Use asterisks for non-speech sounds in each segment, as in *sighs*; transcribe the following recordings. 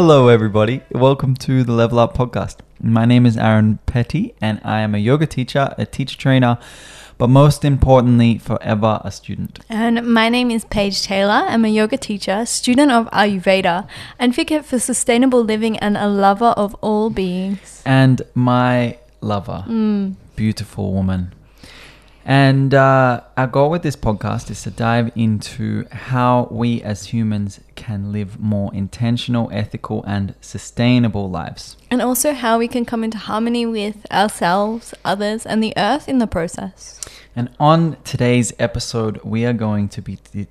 Hello, everybody. Welcome to the Level Up Podcast. My name is Aaron Petty, and I am a yoga teacher, a teacher trainer, but most importantly, forever a student. And my name is Paige Taylor. I'm a yoga teacher, student of Ayurveda, advocate for sustainable living, and a lover of all beings. And my lover, mm. beautiful woman. And uh, our goal with this podcast is to dive into how we as humans can live more intentional, ethical, and sustainable lives. And also how we can come into harmony with ourselves, others, and the earth in the process. And on today's episode, we are going to be di-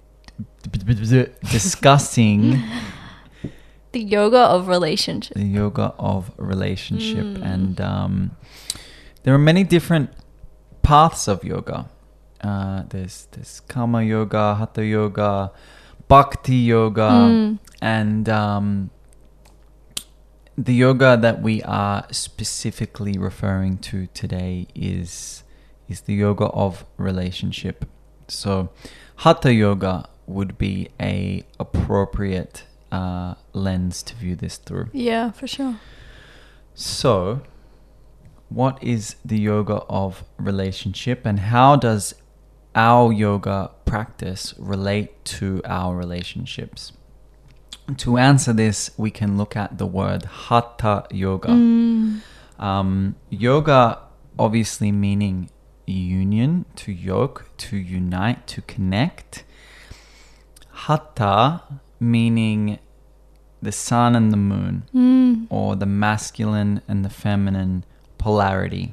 discussing *laughs* The yoga of relationship. the yoga of relationship. And um, there are many different paths of yoga. Uh, there's there's karma yoga, hatha yoga, bhakti yoga, and um, the yoga that we are specifically referring to today is is the yoga of relationship. So, hatha yoga would be a appropriate uh, lens to view this through. Yeah, for sure. So, what is the yoga of relationship and how does our yoga practice relate to our relationships? To answer this, we can look at the word hatha yoga. Um, yoga, obviously, meaning union, to yoke, to unite, to connect. Hatha, meaning the sun and the moon or the masculine and the feminine polarity.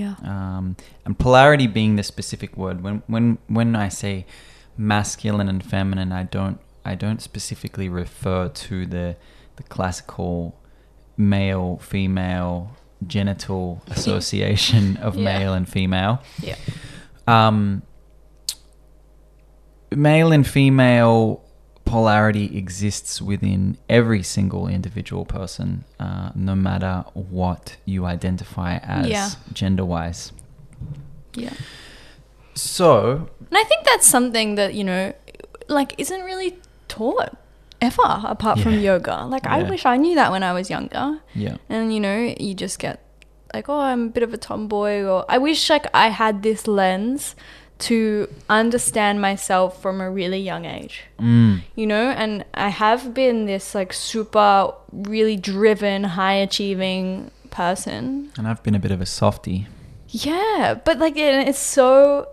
Yeah. Um, and polarity being the specific word. When when when I say masculine and feminine, I don't I don't specifically refer to the the classical male female genital association of Yeah. male and female. Yeah. Um, male and female polarity exists within every single individual person, uh, no matter what you identify as Yeah. gender wise. Yeah. So, And I think that's something that, you know, like isn't really taught ever apart from yoga. Like I wish I knew that when I was younger. yeah. And you know, you just get like, oh, I'm a bit of a tomboy or I wish like I had this lens to understand myself from a really young age. Mm, You know, and I have been this like super really driven, high achieving person. and I've been a bit of a softie. Yeah, but like it, it's so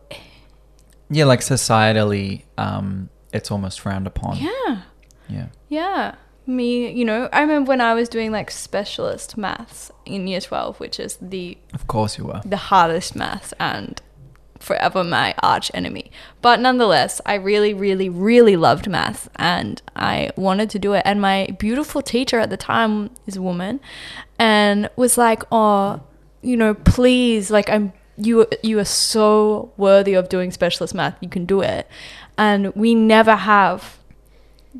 Yeah, like societally, um, it's almost frowned upon. yeah. Yeah. Yeah. Me, you know, I remember when I was doing like specialist maths in year 12, which is the Of course you were. the hardest maths and forever my arch enemy. But nonetheless, I really, really, really loved maths and I wanted to do it. And my beautiful teacher at the time is a woman and was like, Oh, you know, please, like I'm you you are so worthy of doing specialist math. You can do it. And we never have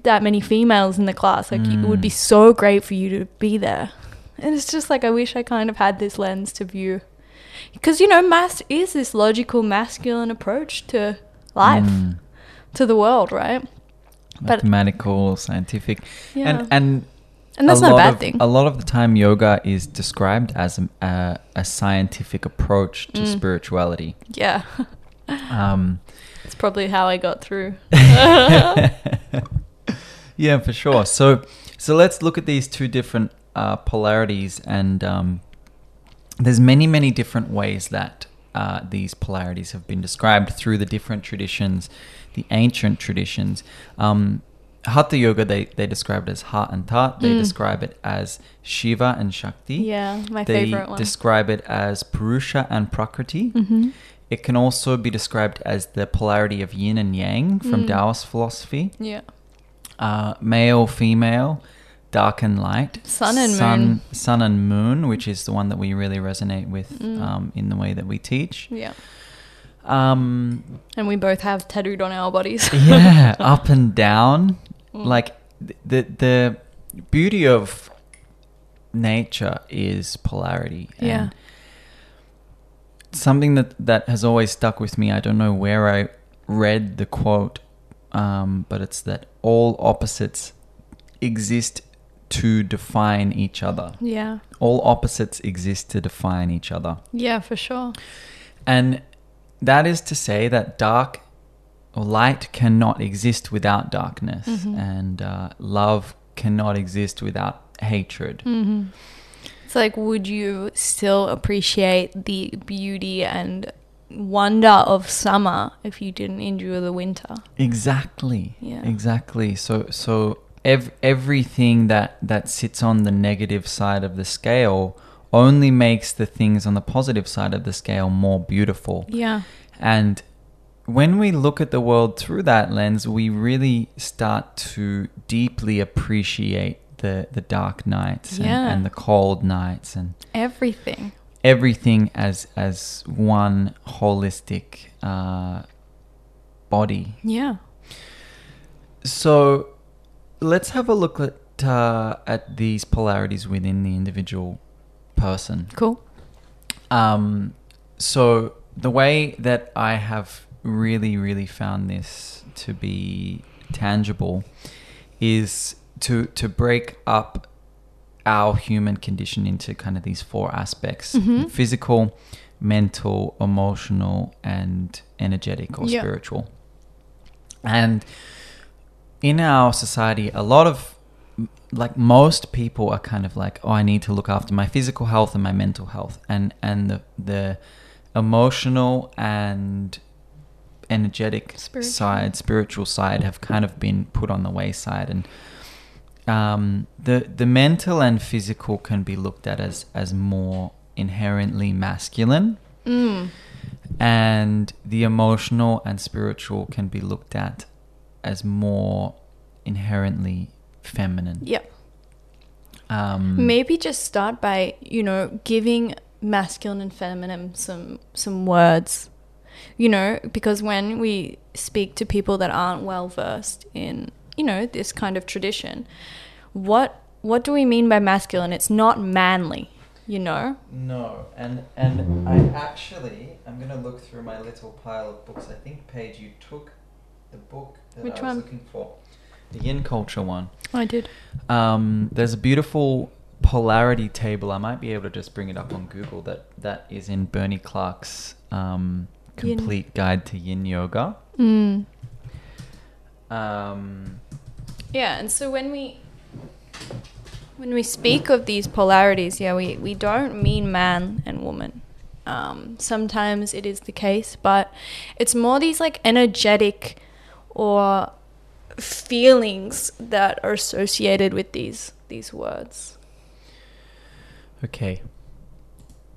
that many females in the class. Like it would be mm. so great for you to be there. And it's just like I wish I kind of had this lens to view because you know mass is this logical masculine approach to life Mm. to the world right But- Mathematical, scientific, yeah and and and that's not a bad of, thing A lot of the time, yoga is described as a, a, a scientific approach to Mm. spirituality. yeah Um, it's probably how i got through *laughs* *laughs* yeah, for sure. So, so let's look at these two different uh, polarities, and um, there's many, many different ways that uh, these polarities have been described through the different traditions, the ancient traditions. Um, Hatha yoga, they, they describe it as Ha and Tat. They Mm. describe it as Shiva and Shakti. yeah my they favorite one describe it as Purusha and Prakriti. mm-hmm. It can also be described as the polarity of yin and yang from Mm. Taoist philosophy. yeah Uh, male, female, dark and light. Sun and sun, moon. Sun and moon, which is the one that we really resonate with Mm. um, in the way that we teach. yeah Um, and we both have tattooed on our bodies *laughs* yeah, *laughs* up and down. Mm. Like the the beauty of nature is polarity. Yeah. something that that has always stuck with me. I don't know where I read the quote, um, but it's that all opposites exist to define each other. Yeah. All opposites exist to define each other. Yeah, for sure. And that is to say that dark or light cannot exist without darkness, and uh, love cannot exist without hatred. It's like, would you still appreciate the beauty and wonder of summer if you didn't endure the winter? Exactly. Yeah. Exactly. So so ev- everything that that sits on the negative side of the scale only makes the things on the positive side of the scale more beautiful. Yeah. And when we look at the world through that lens, we really start to deeply appreciate the, the dark nights and, and the cold nights and Everything. everything as as one holistic uh, body. Yeah. So let's have a look at uh, at these polarities within the individual person. Cool. Um, so the way that I have really, really found this to be tangible is to to break up our human condition into kind of these four aspects: Mhm. physical, mental, emotional, and energetic or Yeah. spiritual. And in our society, a lot of like most people are kind of like, oh, I need to look after my physical health and my mental health, and and the the emotional and energetic Spiritual. side, spiritual side, have kind of been put on the wayside, and um, the the mental and physical can be looked at as as more inherently masculine, Mm. and the emotional and spiritual can be looked at as more inherently feminine. Yep. Um, Maybe just start by, you know, giving masculine and feminine some some words. You know, because when we speak to people that aren't well versed in, you know, this kind of tradition, what what do we mean by masculine? It's not manly, you know? No, and and I actually I'm gonna look through my little pile of books. I think Paige, you took the book that Which I was one? looking for, the Yin Culture one. I did. Um, there's a beautiful polarity table. I might be able to just bring it up on Google. That that is in Bernie Clark's um, Yin. complete guide to Yin Yoga. Mm. Um, Yeah, and so when we when we speak of these polarities, yeah, we, we don't mean man and woman. Um, sometimes it is the case, but it's more these like energetic or feelings that are associated with these these words. Okay.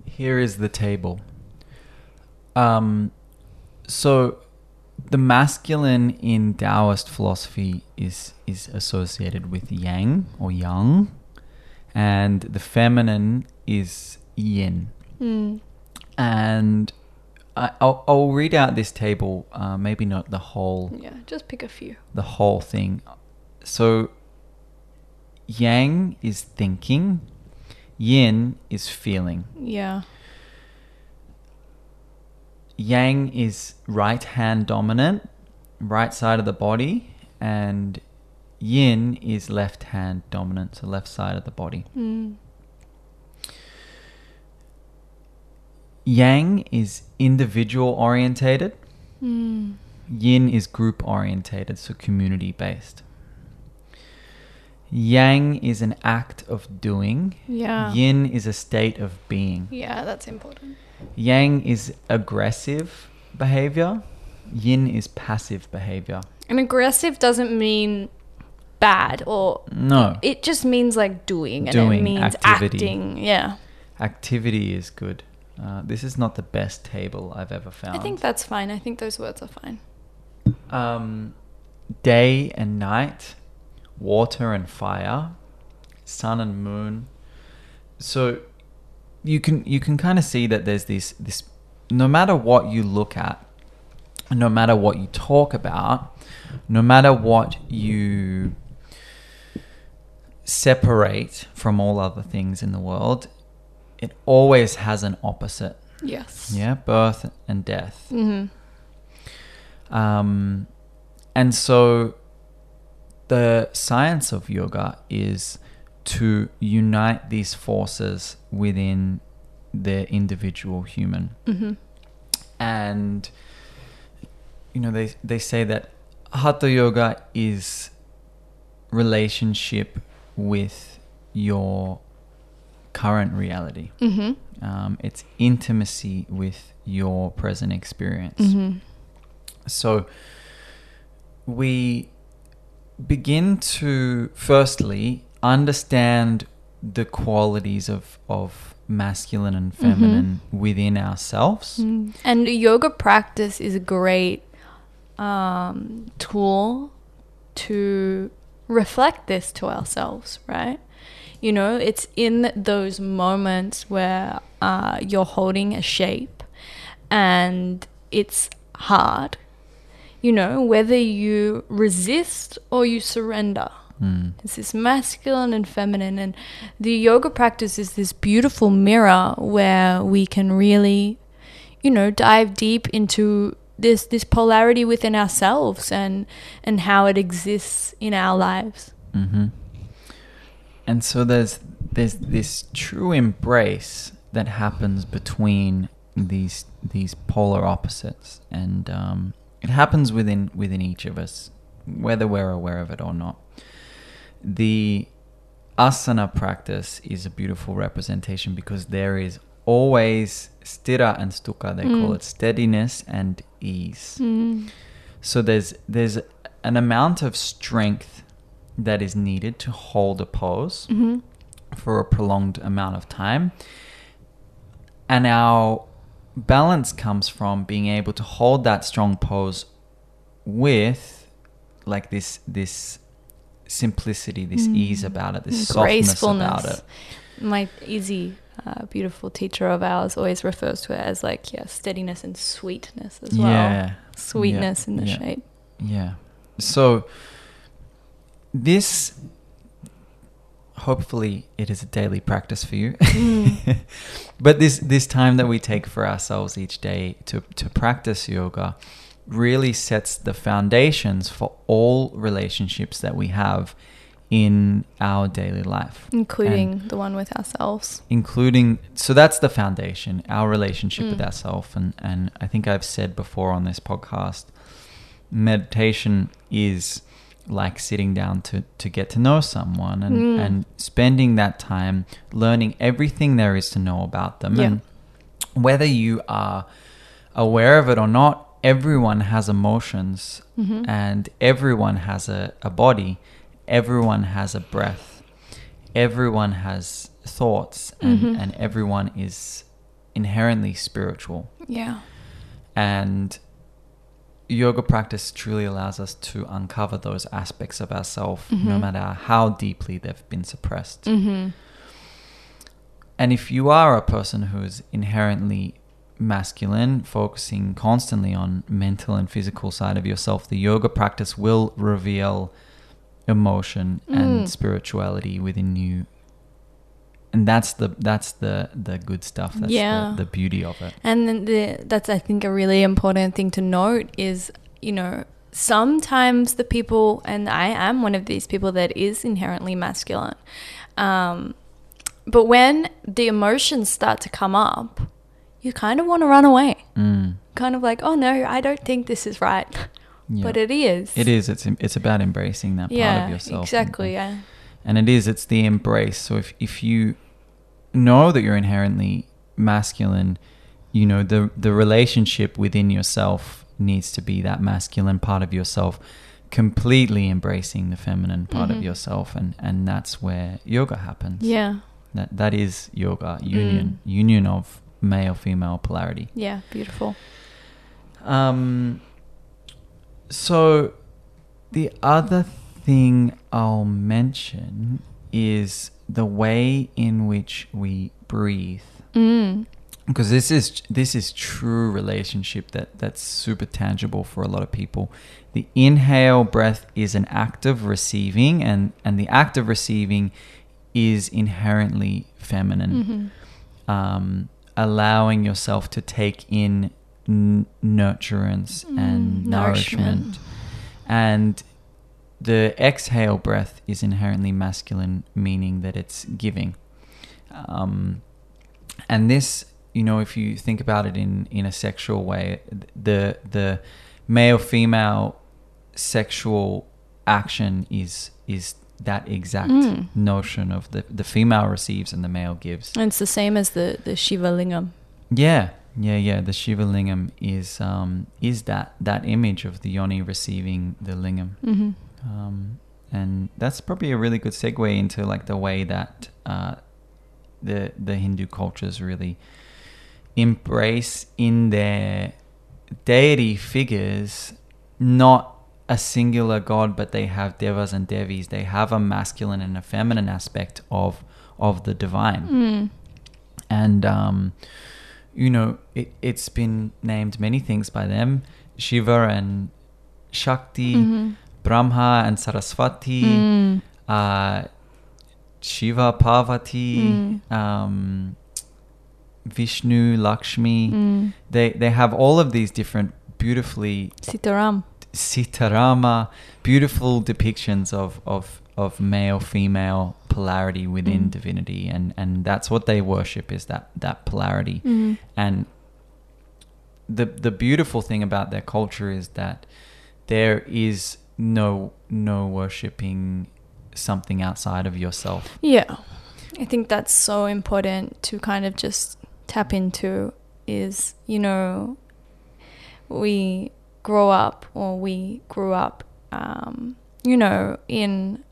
Here is the table. Um, so the masculine in Taoist philosophy is is associated with yang or yang, and the feminine is yin. Mm. And I, I'll, I'll read out this table, uh, maybe not the whole Yeah, just pick a few. the whole thing. So yang is thinking, yin is feeling. Yeah. Yang is right hand dominant, right side of the body, and yin is left hand dominant, so left side of the body. Mm. Yang is individual orientated, Mm. yin is group orientated, so community based. Yang is an act of doing, Yeah. yin is a state of being. Yeah, that's important. Yang is aggressive behavior, yin is passive behavior. And aggressive doesn't mean bad or No. it just means like doing and it means activity. acting. Yeah. Activity is good. Uh, this is not the best table I've ever found. I think that's fine. I think those words are fine. um, day and night, water and fire, sun and moon. So you can you can kind of see that there's this this no matter what you look at, no matter what you talk about, no matter what you separate from all other things in the world, it always has an opposite. Yes. Yeah, birth and death. hmm Um, and so the science of yoga is to unite these forces within the individual human. Mm-hmm. And you know, they they say that hatha yoga is relationship with your current reality. Mm-hmm. Um, it's intimacy with your present experience. Mm-hmm. So we begin to firstly understand the qualities of of masculine and feminine within ourselves. Mm. And yoga practice is a great um, tool to reflect this to ourselves, right? You know, it's in those moments where uh, you're holding a shape and it's hard, you know, whether you resist or you surrender. Mm. It's this masculine and feminine, and the yoga practice is this beautiful mirror where we can really, you know, dive deep into this this polarity within ourselves and and how it exists in our lives. hmm And so there's there's this true embrace that happens between these these polar opposites, and um, it happens within within each of us, whether we're aware of it or not. The asana practice is a beautiful representation because there is always sthira and sukha. They call Mm. it steadiness and ease. Mm. So there's there's an amount of strength that is needed to hold a pose hmm for a prolonged amount of time. And our balance comes from being able to hold that strong pose with like this this simplicity, this Mm. ease about it, this softness about it. My easy, uh, beautiful teacher of ours always refers to it as like yeah, steadiness and sweetness as well. Yeah. Sweetness in the yeah. shape. Yeah. So this hopefully it is a daily practice for you. Mm. *laughs* but this this time that we take for ourselves each day to to practice yoga really sets the foundations for all relationships that we have in our daily life Including the one with ourselves. including so that's the foundation our relationship with Mm. ourselves and and i think i've said before on this podcast meditation is like sitting down to to get to know someone and Mm. and spending that time learning everything there is to know about them Yeah. and whether you are aware of it or not everyone has emotions Mhm. and everyone has a, a body everyone has a breath everyone has thoughts and, Mhm. and everyone is inherently spiritual Yeah. and yoga practice truly allows us to uncover those aspects of ourselves no Mhm. matter how deeply they've been suppressed Mm-hmm. and if you are a person who is inherently masculine, focusing constantly on mental and physical side of yourself, the yoga practice will reveal emotion and Mm. spirituality within you. And that's the that's the the good stuff. That's Yeah. the, the beauty of it. And then the, that's, I think, a really important thing to note is, you know, sometimes the people, and I am one of these people that is inherently masculine. Um, but when the emotions start to come up, you kind of want to run away. Mm. Kind of like, oh no, I don't think this is right. Yeah. But it is. it is. It's it's about embracing that yeah, part of yourself. and- Exactly. Yeah. and it is it's the embrace so if if you know that you're inherently masculine you know the the relationship within yourself needs to be that masculine part of yourself completely embracing the feminine part of Mhm. yourself and and that's where yoga happens Yeah. that that is yoga union union of male female polarity Yeah. Beautiful. um, so the other thing I'll mention is the way in which we breathe. Mm. Because this is this is true relationship that that's super tangible for a lot of people. The inhale breath is an act of receiving, and and the act of receiving is inherently feminine hmm um, allowing yourself to take in n- nurturance and Mm, nourishment. nourishment. And the exhale breath is inherently masculine, meaning that it's giving. Um, and this, you know, if you think about it in in a sexual way, the the male female sexual action is is that exact Mm. notion of the the female receives and the male gives. And it's the same as the the Shiva lingam. Yeah, yeah, yeah. The Shiva lingam is um, is that that image of the yoni receiving the lingam, Mm-hmm. Um, and that's probably a really good segue into like the way that uh, the the Hindu cultures really embrace in their deity figures not a singular god, but they have devas and devis. They have a masculine and a feminine aspect of of the divine Mm. and um, you know it, it's been named many things by them shiva and shakti Mhm. Brahma and saraswati Mm. uh, shiva parvati Mm. um, vishnu lakshmi Mm. they they have all of these different beautifully Sitaram. sitarama beautiful depictions of of of male female polarity within Mm. divinity and and that's what they worship is that that polarity Mm. and the the beautiful thing about their culture is that there is no no worshipping something outside of yourself Yeah. I think that's so important to kind of just tap into is, you know, we grow up or we grew up, um, you know, in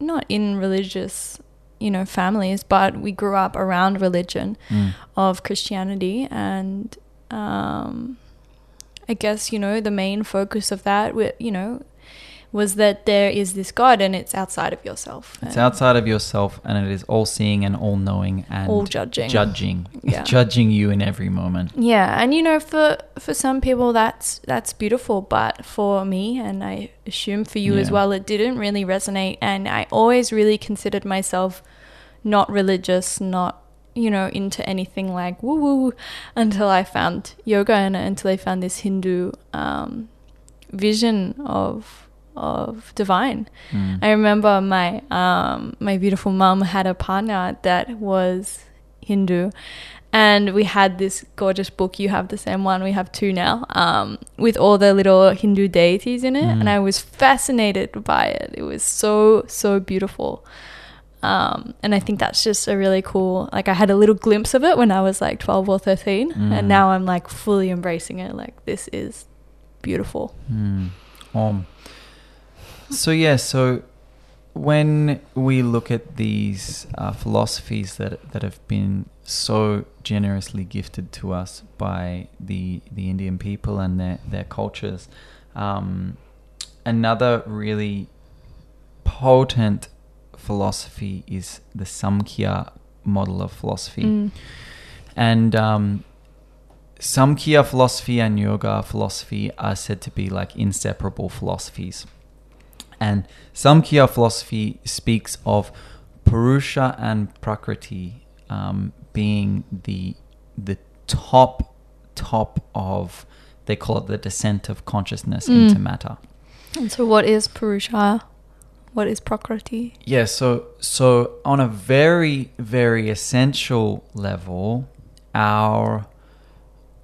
not in religious, you know, families, but we grew up around religion Mm. of Christianity and um, I guess you know the main focus of that, wi- you know, was that there is this God and it's outside of yourself. it's outside of yourself and it is all seeing and all knowing and all judging. judging *laughs* Yeah. judging you in every moment Yeah, and you know, for for some people that's that's beautiful, but for me, and I assume for you as well, it didn't really resonate. And I always really considered myself not religious, not you know into anything like woo woo, until I found yoga and until I found this Hindu um, vision of of divine. Mm. I remember my um, my beautiful mum had a partner that was Hindu, and we had this gorgeous book. You have the same one. We have two now, um, with all the little Hindu deities in it, Mm. and I was fascinated by it. It was so so beautiful. Um, and I think that's just a really cool. Like I had a little glimpse of it when I was like twelve or thirteen, Mm. and now I'm like fully embracing it. Like this is beautiful. Um, so yeah, so when we look at these uh, philosophies that that have been so generously gifted to us by the the Indian people and their their cultures, um, another really potent philosophy is the Samkhya model of philosophy. Mm. And um, Samkhya philosophy and yoga philosophy are said to be like inseparable philosophies. And Samkhya philosophy speaks of Purusha and Prakriti um, being the the top top of they call it the descent of consciousness Mm. into matter. And so, what is Purusha? What is Prakriti? Yeah, so so on a very very essential level, our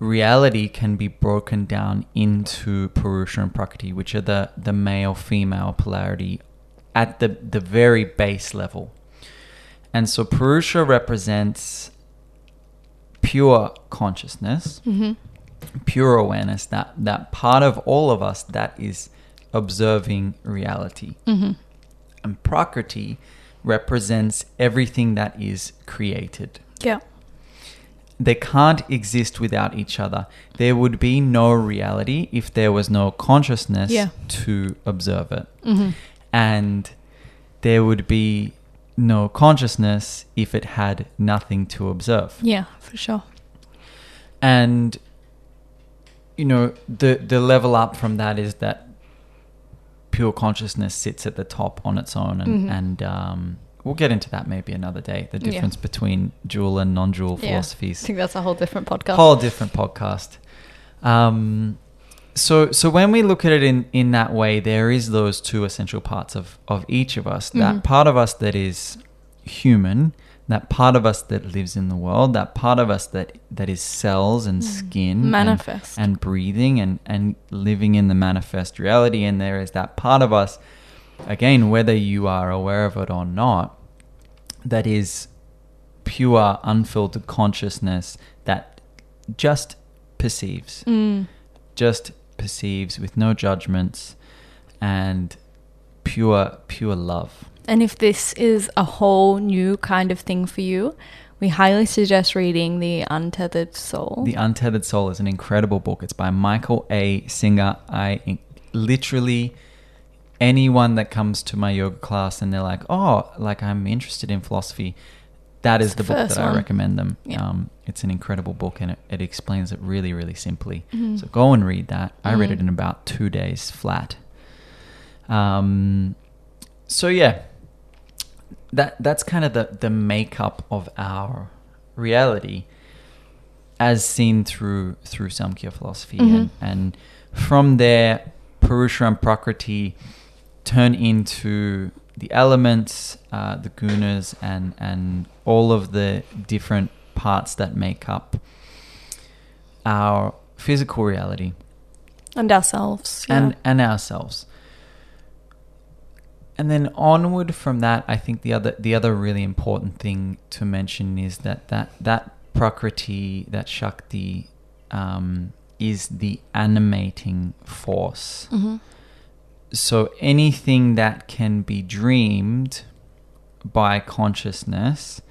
reality can be broken down into Purusha and Prakriti, which are the the male female polarity at the the very base level. And so Purusha represents pure consciousness, Mm-hmm. pure awareness, that that part of all of us that is observing reality Mm-hmm. and prakriti represents everything that is created. Yeah. They can't exist without each other. There would be no reality if there was no consciousness Yeah. to observe it. Mm-hmm. And there would be no consciousness if it had nothing to observe. Yeah, for sure. And you know, the the level up from that is that pure consciousness sits at the top on its own and, Mhm. and um, we'll get into that maybe another day, the Yeah. difference between dual and non-dual Yeah. I think that's a whole different podcast. Whole different podcast. Um, so so when we look at it in in that way there is those two essential parts of of each of us that Mhm. part of us that is human that part of us that lives in the world that part of us that that is cells and skin and- Manifest. and, breathing and and living in the manifest reality and there is that part of us again whether you are aware of it or not that is pure unfiltered consciousness that just perceives. Mm. just perceives with no judgments and pure pure love. And if this is a whole new kind of thing for you, we highly suggest reading The Untethered Soul. the untethered soul is an incredible book. It's by michael a. Singer. I literally anyone that comes to my yoga class and they're like oh like i'm interested in philosophy that is It's the the book that i recommend them Yeah. um, it's an incredible book and it, it explains it really really simply Mhm. So go and read that. I read it in about two days flat. Um, so yeah, that that's kind of the the makeup of our reality, as seen through through Samkhya philosophy, Mhm. and and from there, Purusha and Prakriti turn into the elements, uh, the gunas, and and all of the different parts that make up our physical reality and ourselves. yeah. and and ourselves. And then onward from that, I think the other the other really important thing to mention is that that that prakriti, that shakti, um, is the animating force. Mhm. So anything that can be dreamed by consciousness,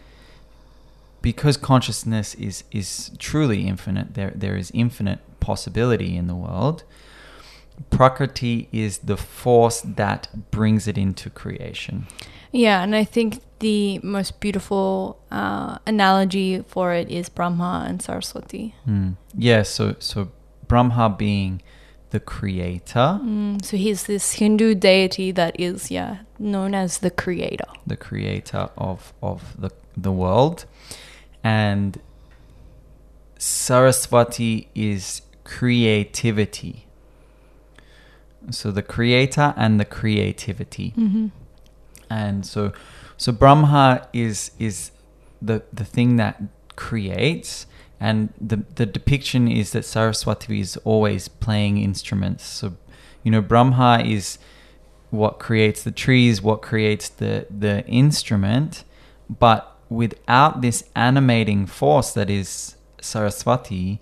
because consciousness is is truly infinite, there there is infinite possibility in the world. Prakriti is the force that brings it into creation. Yeah, and I think the most beautiful uh, analogy for it is Brahma and Saraswati. Mm. Yeah, so so Brahma being the creator, Mm, so he's this Hindu deity that is, yeah, known as the creator. the creator of of the the world, and Saraswati is creativity. So the creator and the creativity. Mm-hmm. and so so brahma is is the the thing that creates and the the depiction is that saraswati is always playing instruments. So you know brahma is what creates the trees what creates the the instrument. But without this animating force that is saraswati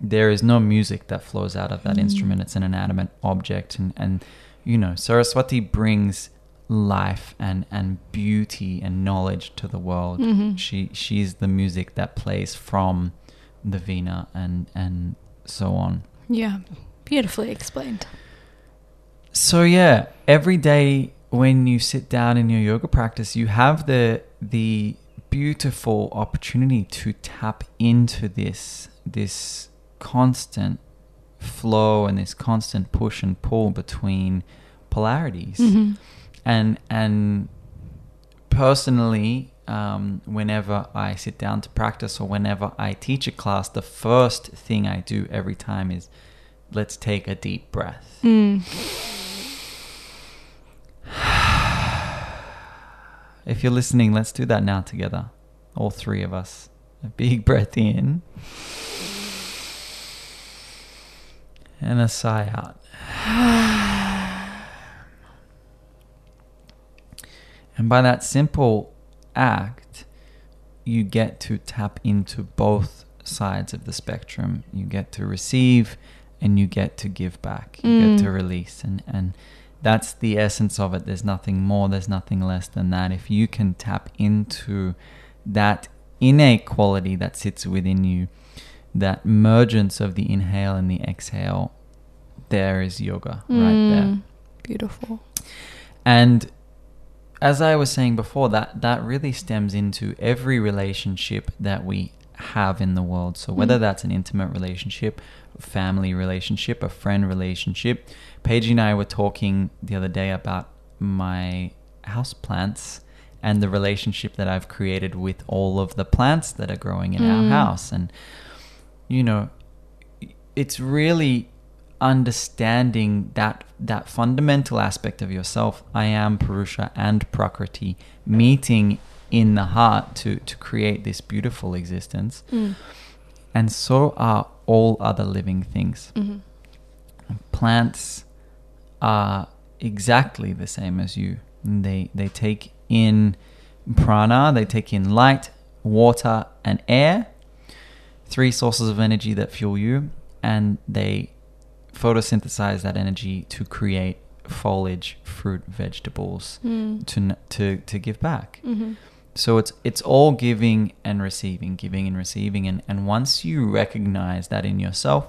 there is no music that flows out of that Mm. instrument. It's an inanimate object. And and you know saraswati brings life and and beauty and knowledge to the world. Mhm. she she's the music that plays from the veena and and so on Yeah, beautifully explained. so yeah every day when you sit down in your yoga practice you have the the beautiful opportunity to tap into this this constant flow and this constant push and pull between polarities Mhm. and and personally um, whenever i sit down to practice or whenever i teach a class the first thing i do every time is let's take a deep breath. Mm. *sighs* if you're listening let's do that now together. All three of us. A big *laughs* breath in. And a sigh out. *sighs* And by that simple act, you get to tap into both sides of the spectrum. You get to receive and you get to give back. You Mm. get to release. And, and that's the essence of it. There's nothing more, there's nothing less than that. If you can tap into that innate quality that sits within you, that mergence of the inhale and the exhale, there is yoga right there. Mm. Beautiful. And as I was saying before, that that really stems into every relationship that we have in the world. So whether Mm. that's an intimate relationship, family relationship, a friend relationship. Paige and I were talking the other day about my house plants and the relationship that I've created with all of the plants that are growing in our Mm. house. And you know, it's really understanding that that fundamental aspect of yourself i am purusha and prakriti meeting in the heart to to create this beautiful existence Mm. and so are all other living things Mhm. plants are exactly the same as you. They they take in prana, they take in light, water, and air, three sources of energy that fuel you, and they photosynthesize that energy to create foliage, fruit, vegetables Mm. to to to give back. Mhm. So it's it's all giving and receiving, giving and receiving, and and once you recognize that in yourself,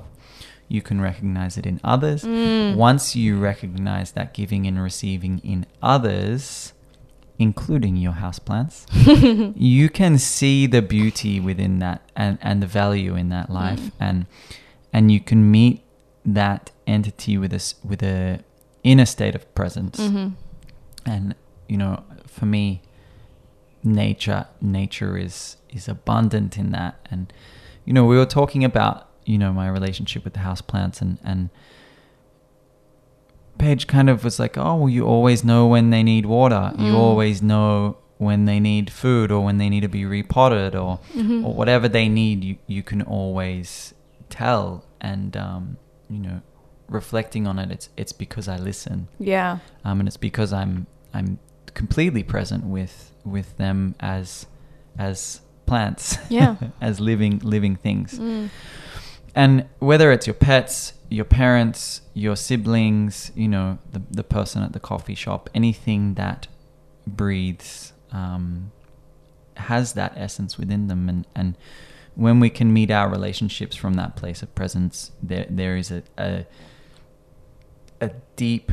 you can recognize it in others. Mm. Once you recognize that giving and receiving in others, including your houseplants, *laughs* you can see the beauty within that and, and the value in that life Mm. and and you can meet that entity with a with a inner state of presence Mhm. and you know for me nature nature is is abundant in that and you know we were talking about you know my relationship with the house plants and and Paige kind of was like oh well you always know when they need water you Mm. always know when they need food or when they need to be repotted or Mhm. or whatever they need you you can always tell and um you know reflecting on it it's it's because I listen Yeah. um, and it's because I'm I'm completely present with with them as as plants, Yeah. *laughs* as living living things. Mm. And whether it's your pets, your parents, your siblings, you know, the the person at the coffee shop, anything that breathes um, has that essence within them, and and when we can meet our relationships from that place of presence, there there is a a, a deep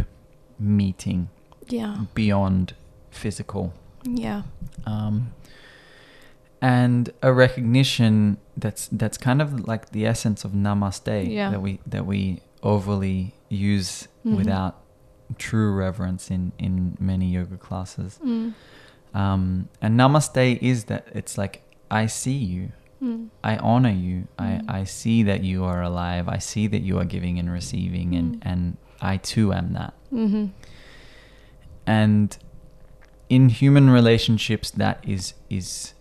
meeting Yeah. beyond physical Yeah. um, and a recognition that's that's kind of like the essence of namaste Yeah. that we that we overly use Mhm. without true reverence in in many yoga classes Mm. um, and namaste is that it's like i see you Mm. i honor you Mm. i i see that you are alive i see that you are giving and receiving and Mm. and i too am that Mhm. and in human relationships that is is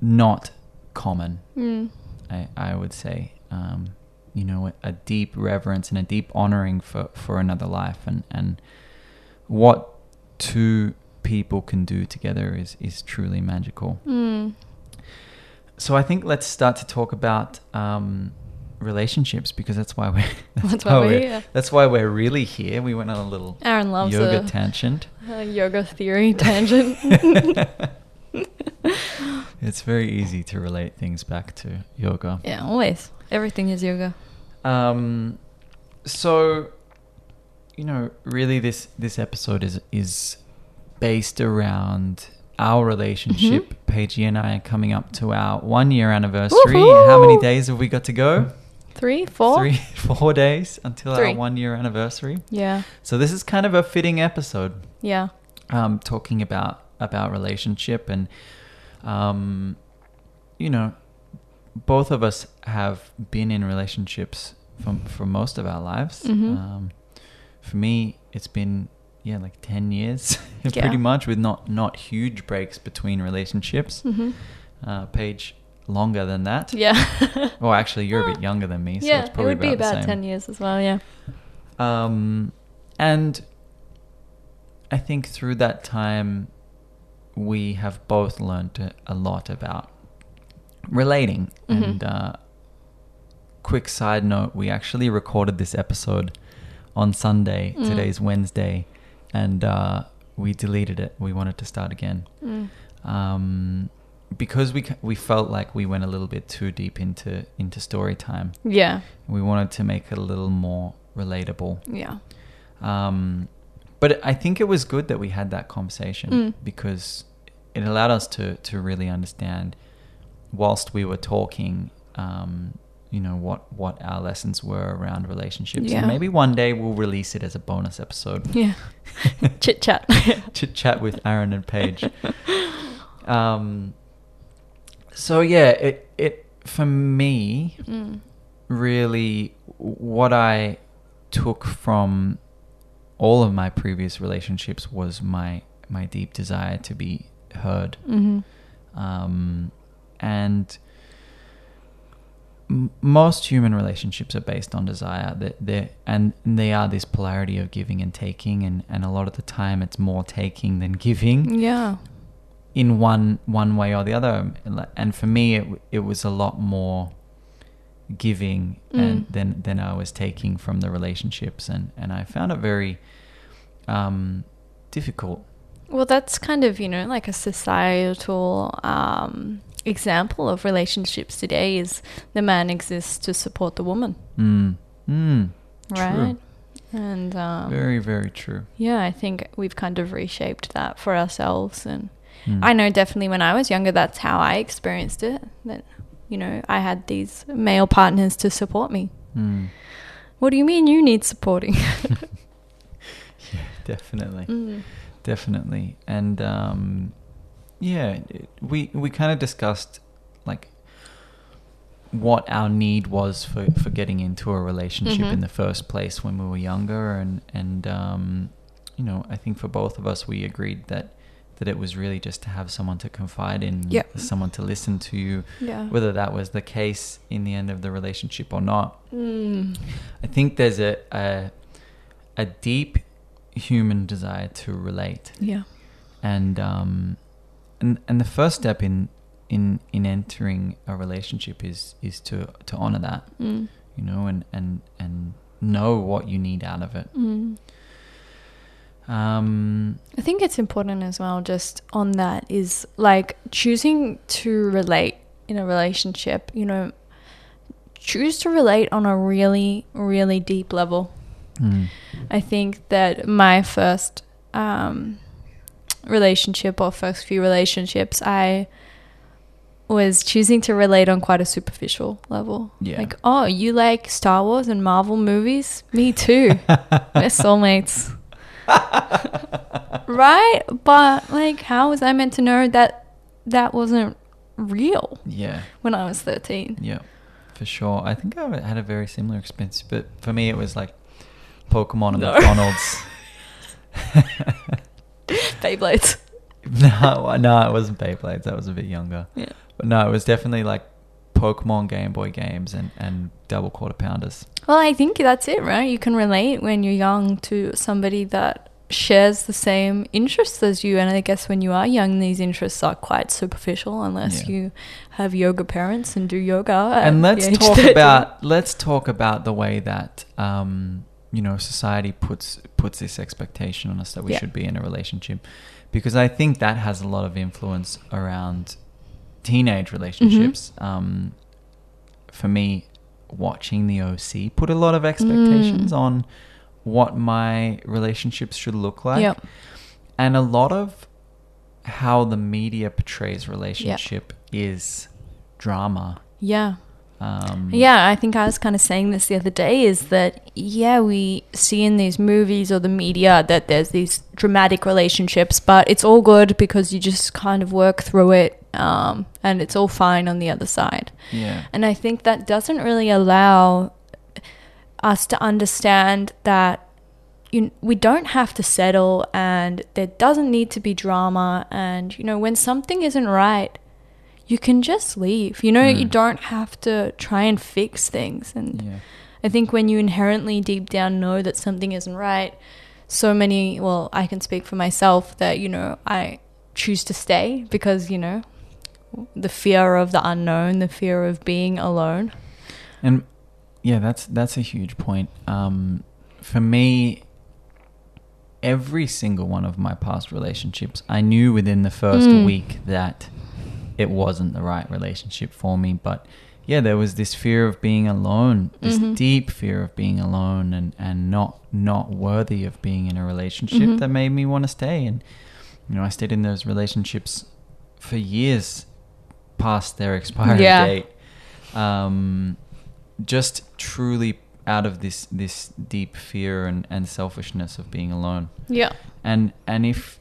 not common Mm. i i would say um you know a, a deep reverence and a deep honoring for for another life and and what two people can do together is is truly magical Mm. So i think let's start to talk about um relationships because that's why we're *laughs* That's why we're we're- here. that's why we're really here we went on a little Aaron loves yoga a, tangent a yoga theory tangent. *laughs* It's very easy to relate things back to yoga. yeah, always. Everything is yoga. Um, so, you know, really, this this episode is is based around our relationship. Mm-hmm. Paige and I are coming up to our one year anniversary. How many days have we got to go? Three, four. Three, *laughs* four days until our one year anniversary. Yeah. So this is kind of a fitting episode. Yeah. um, talking about about relationship and um, you know both of us have been in relationships for, for most of our lives Mhm. um, for me it's been yeah like 10 years *laughs* Yeah. pretty much with not not huge breaks between relationships hmm uh, Paige longer than that Yeah. *laughs* well actually you're a bit younger than me so yeah, it's it probably would about, the about 10 years as well, yeah. Um, and I think through that time, we have both learned a, lot about relating. Mhm. And uh, quick side note: we actually recorded this episode on Sunday. Mm. Today's Wednesday, and uh, we deleted it. We wanted to start again. Mm. Um, because we we felt like we went a little bit too deep into into story time. Yeah. We wanted to make it a little more relatable. Yeah. Um, but I think it was good that we had that conversation Mm. because it allowed us to to really understand, whilst we were talking, um, you know what what our lessons were around relationships. Yeah. And maybe one day we'll release it as a bonus episode. Yeah. *laughs* Chit chat. *laughs* Chit chat with Aaron and Paige. Um, so yeah, it it for me Mm. really what I took from all of my previous relationships was my my deep desire to be heard Mm-hmm. um, and m- most human relationships are based on desire that they and they are this polarity of giving and taking and, and a lot of the time it's more taking than giving Yeah. in one one way or the other and for me it, it was a lot more giving and Mm. than than I was taking from the relationships and and I found it very um difficult Well, that's kind of, you know, like a societal um, example of relationships today is the man exists to support the woman, mm. Mm. right? And um, very very true yeah, I think we've kind of reshaped that for ourselves. And Mm. I know definitely when I was younger, that's how I experienced it. That, you know, I had these male partners to support me. Mm. What do you mean you need supporting? *laughs* *laughs* definitely Mm. definitely and um yeah it- we we kind of discussed like what our need was for for getting into a relationship Mhm. in the first place when we were younger and and um you know i think for both of us we agreed that that it was really just to have someone to confide in Yep. someone to listen to you Yeah. whether that was the case in the end of the relationship or not Mm. I think there's a, a a deep human desire to relate, Yeah. and um, and and the first step in in in entering a relationship is is to to honor that, Mm. you know, and and and know what you need out of it. Mm. Um, I think it's important as well, just on that, is like choosing to relate in a relationship, you know, choose to relate on a really, really deep level. mm, I think that my first um, relationship or first few relationships, I was choosing to relate on quite a superficial level. Yeah. Like, oh, you like Star Wars and Marvel movies? Me too. *laughs* We're soulmates. *laughs* right? But like how was I meant to know that that wasn't real yeah, when I was 13? yeah, for sure. I think I had a very similar experience, but for me it was like Pokemon and No. McDonald's. *laughs* Beyblades. *laughs* no, no, it wasn't Beyblades. That was a bit younger. Yeah. But no, it was definitely like Pokemon Game Boy games and, and double quarter pounders. Well, I think that's it, right? You can relate when you're young to somebody that shares the same interests as you. And I guess when you are young, these interests are quite superficial unless Yeah. you have yoga parents and do yoga. and let's talk *laughs* 13. about let's talk about the way that um, you know society puts puts this expectation on us that we Yeah. should be in a relationship, because I think that has a lot of influence around teenage relationships. Mm-hmm. Um, for me, watching the OC put a lot of expectations Mm. on what my relationships should look like. Yep. and a lot of how the media portrays relationship is drama. Yeah. Um, Yeah, I think I was kind of saying this the other day is that, yeah, we see in these movies or the media that there's these dramatic relationships, but it's all good because you just kind of work through it um, and it's all fine on the other side. yeah, And I think that doesn't really allow us to understand that you, we don't have to settle and there doesn't need to be drama. And, you know, when something isn't right, you can just leave. You know, you Mm. don't have to try and fix things. And yeah, I think when you inherently deep down know that something isn't right, so many, well, I can speak for myself that, you know, I choose to stay because, you know, the fear of the unknown, the fear of being alone. and yeah, that's that's a huge point. Um, for me, every single one of my past relationships, I knew within the first Mm. week that it wasn't the right relationship for me. But yeah, there was this fear of being alone, this Mhm. deep fear of being alone and, and not not worthy of being in a relationship Mhm. that made me want to stay. And you know, I stayed in those relationships for years past their expiry Yeah. date. Um, just truly out of this this deep fear and, and selfishness of being alone Yeah. and and if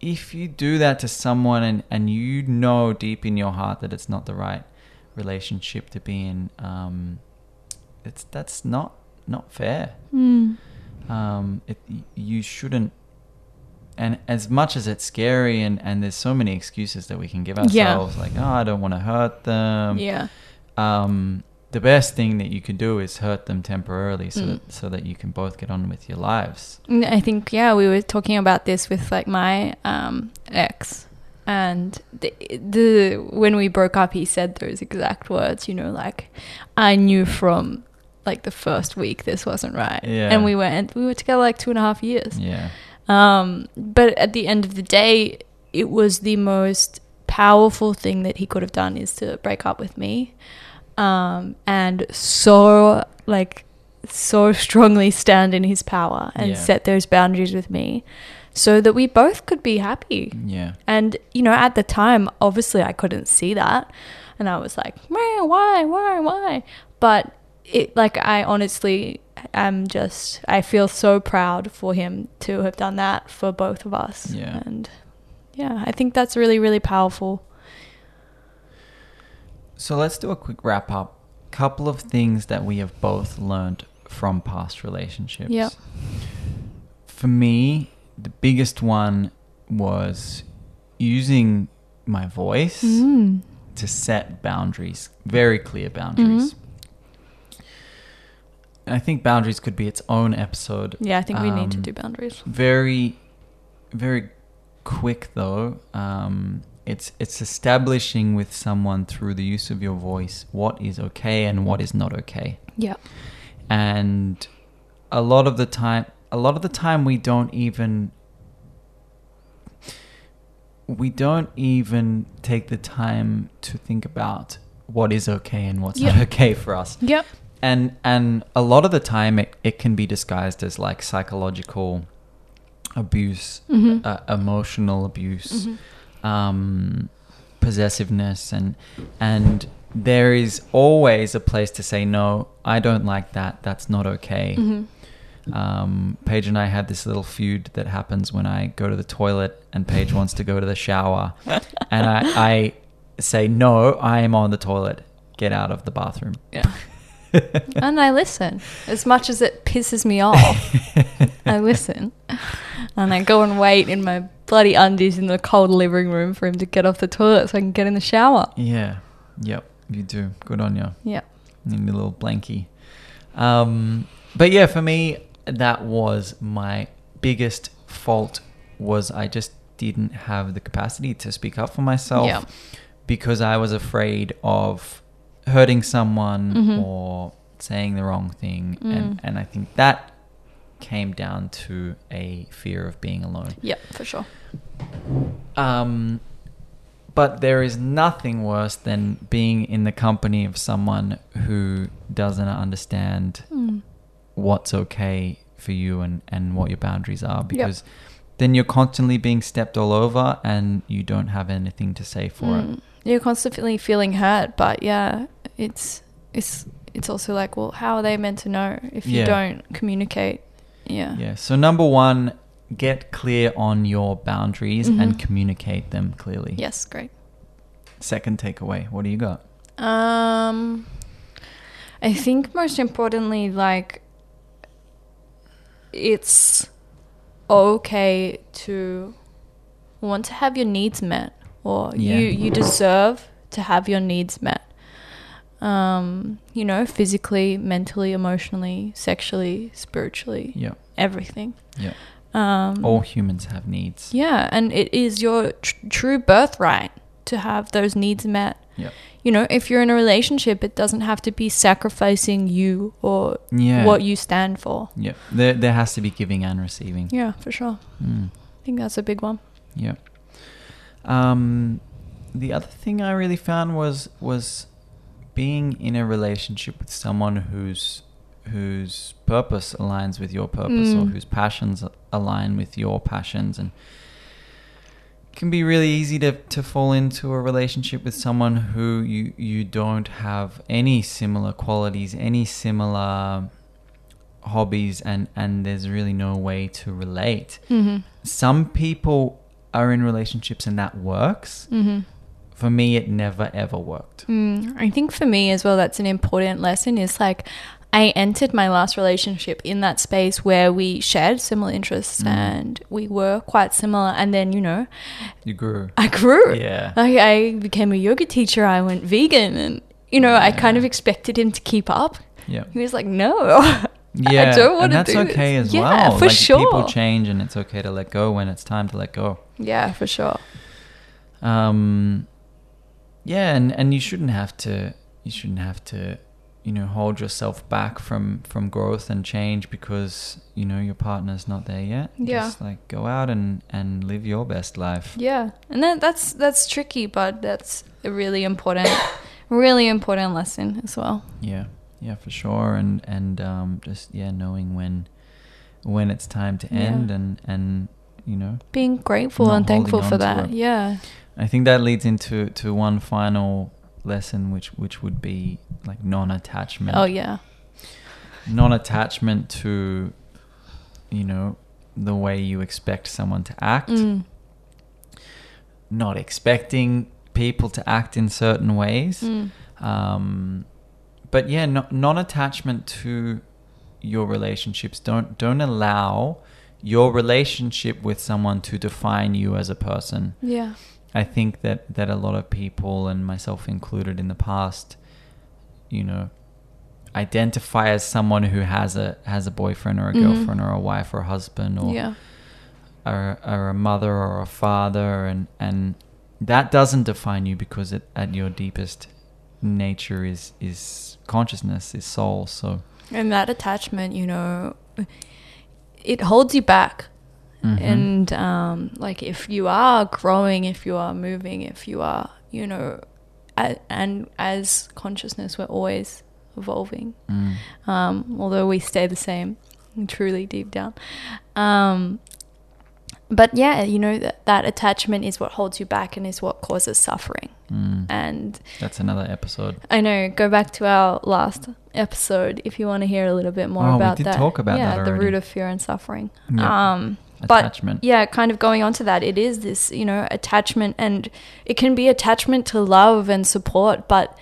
if you do that to someone and and you know deep in your heart that it's not the right relationship to be in um it's that's not not fair. Mm. Um, it, you shouldn't. And as much as it's scary, and, and there's so many excuses that we can give Yeah. ourselves, like, oh, I don't want to hurt them. yeah. Um, the best thing that you can do is hurt them temporarily, so Mm. that so that you can both get on with your lives. I think yeah, we were talking about this with like my um, ex, and the, the when we broke up, he said those exact words. You know, like I knew from like the first week this wasn't right, Yeah. and we went we were together like two and a half years. Yeah. Um, but at the end of the day, it was the most powerful thing that he could have done is to break up with me. Um, and so like so strongly stand in his power and Yeah. set those boundaries with me so that we both could be happy. Yeah. And you know, at the time, obviously I couldn't see that. And I was like, why, why, why, why? But it like I honestly am just I feel so proud for him to have done that for both of us. Yeah. And yeah, I think that's really, really powerful. So let's do a quick wrap up. Couple of things that we have both learned from past relationships. Yep. For me, the biggest one was using my voice Mm. to set boundaries, very clear boundaries. I think boundaries could be its own episode. Yeah, I think we need to Um, do boundaries. Very, very quick though. Um, it's it's establishing with someone through the use of your voice what is okay and what is not okay. Yeah. And a lot of the time, a lot of the time, we don't even we don't even take the time to think about what is okay and what's not okay for us Yep. and and a lot of the time it, it can be disguised as like psychological abuse Mhm. uh, emotional abuse Mhm. Um, possessiveness and and there is always a place to say no i don't like that that's not okay Mhm. um, Paige and I have this little feud that happens when I go to the toilet and Paige wants to go to the shower, and I, I say no, I am on the toilet. Get out of the bathroom. Yeah. *laughs* and I listen. As much as it pisses me off, *laughs* I listen. And I go and wait in my bloody undies in the cold living room for him to get off the toilet so I can get in the shower. Yeah. Yep. You do. Good on you. Yeah. Need a little blankie. Um, but yeah, for me, that was my biggest fault. Was I just didn't have the capacity to speak up for myself Yeah. because I was afraid of hurting someone Mhm. or saying the wrong thing, Mm. and and I think that came down to a fear of being alone. Yeah, for sure. Um, but there is nothing worse than being in the company of someone who doesn't understand Mm. what's okay for you and, and what your boundaries are because then you're constantly being stepped all over and you don't have anything to say for Mm. it. You're constantly feeling hurt, but yeah, it's it's it's also like, well, how are they meant to know if you Yeah. don't communicate? Yeah. Yeah. So number one, get clear on your boundaries and Mhm. communicate them clearly. Yes, great. Second takeaway. What do you got? Um, I think most importantly, like, it's okay to want to have your needs met, or Yeah. you you deserve to have your needs met. Um, you know, physically, mentally, emotionally, sexually, spiritually, Yeah. everything. Yeah. Um, All humans have needs. yeah, and it is your tr- true birthright to have those needs met. Yeah. You know, if you're in a relationship, it doesn't have to be sacrificing you or Yeah. what you stand for. Yeah. There, there has to be giving and receiving. Yeah, for sure. Mm. I think that's a big one. Yeah. Um, the other thing I really found was was being in a relationship with someone whose whose purpose aligns with your purpose or Mm. whose passions align with your passions and it can be really easy to, to fall into a relationship with someone who you, you don't have any similar qualities, any similar hobbies and, and there's really no way to relate Mm-hmm. some people are in relationships and that works. Mm-hmm. For me, it never ever worked. Mm, I think for me as well, that's an important lesson is like, I entered my last relationship in that space where we shared similar interests Mm. and we were quite similar. And then, you know, You grew. I grew. Yeah. Like I became a yoga teacher. I went vegan, and you know, I kind of expected him to keep up. Yeah. He was like, "No, *laughs* Yeah. I don't wanna and that's do okay this. as Yeah, well. for like people change and it's okay to let go when it's time to let go. yeah, for sure." Um yeah, and, and you shouldn't have to you shouldn't have to, you know, hold yourself back from from growth and change because, you know, your partner's not there yet. Yeah. Just like go out and and live your best life. Yeah, and that, that's that's tricky, but that's a really important, *coughs* really important lesson as well. Yeah, yeah, for sure, and and um, just yeah, knowing when when it's time to Yeah. end, and and you know, Being grateful and thankful for that. Yeah, I think that leads into to one final lesson, which which would be like non-attachment. Oh yeah. non-attachment to, you know, the way you expect someone to act. Mm. Not expecting people to act in certain ways. Mm. um, but yeah no, non-attachment to your relationships don't don't allow your relationship with someone to define you as a person Yeah. I think that that a lot of people and myself included in the past you know identify as someone who has a has a boyfriend or a Mhm. girlfriend or a wife or a husband or Yeah. are a mother or a father and and that doesn't define you because it, at your deepest nature is is consciousness is soul so And that attachment, you know, it holds you back. Mhm. And um, like if you are growing, if you are moving, if you are, you know, a, and as consciousness, we're always evolving. Mm. Um, although we stay the same, truly deep down. Um, but yeah, you know that that attachment is what holds you back and is what causes suffering. Mm. And that's another episode I know. Go back to our last episode if you want to hear a little bit more Oh, we about did that. talk about yeah, that the root of fear and suffering. Yeah. Um, but yeah, kind of going on to that, it is this, you know, attachment, and it can be attachment to love and support, but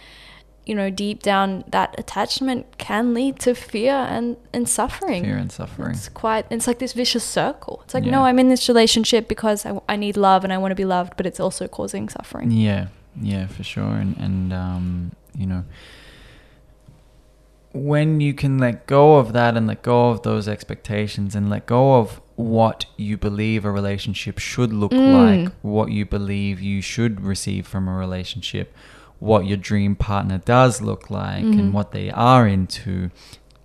you know, deep down, that attachment can lead to fear and and suffering. fear and suffering It's quite. It's like this vicious circle. It's like, Yeah. no, I'm in this relationship because I, I need love and I want to be loved, but it's also causing suffering. Yeah, yeah, for sure. And and um, you know, when you can let go of that and let go of those expectations and let go of what you believe a relationship should look Mm. like, what you believe you should receive from a relationship, what your dream partner does look like, Mhm. and what they are into.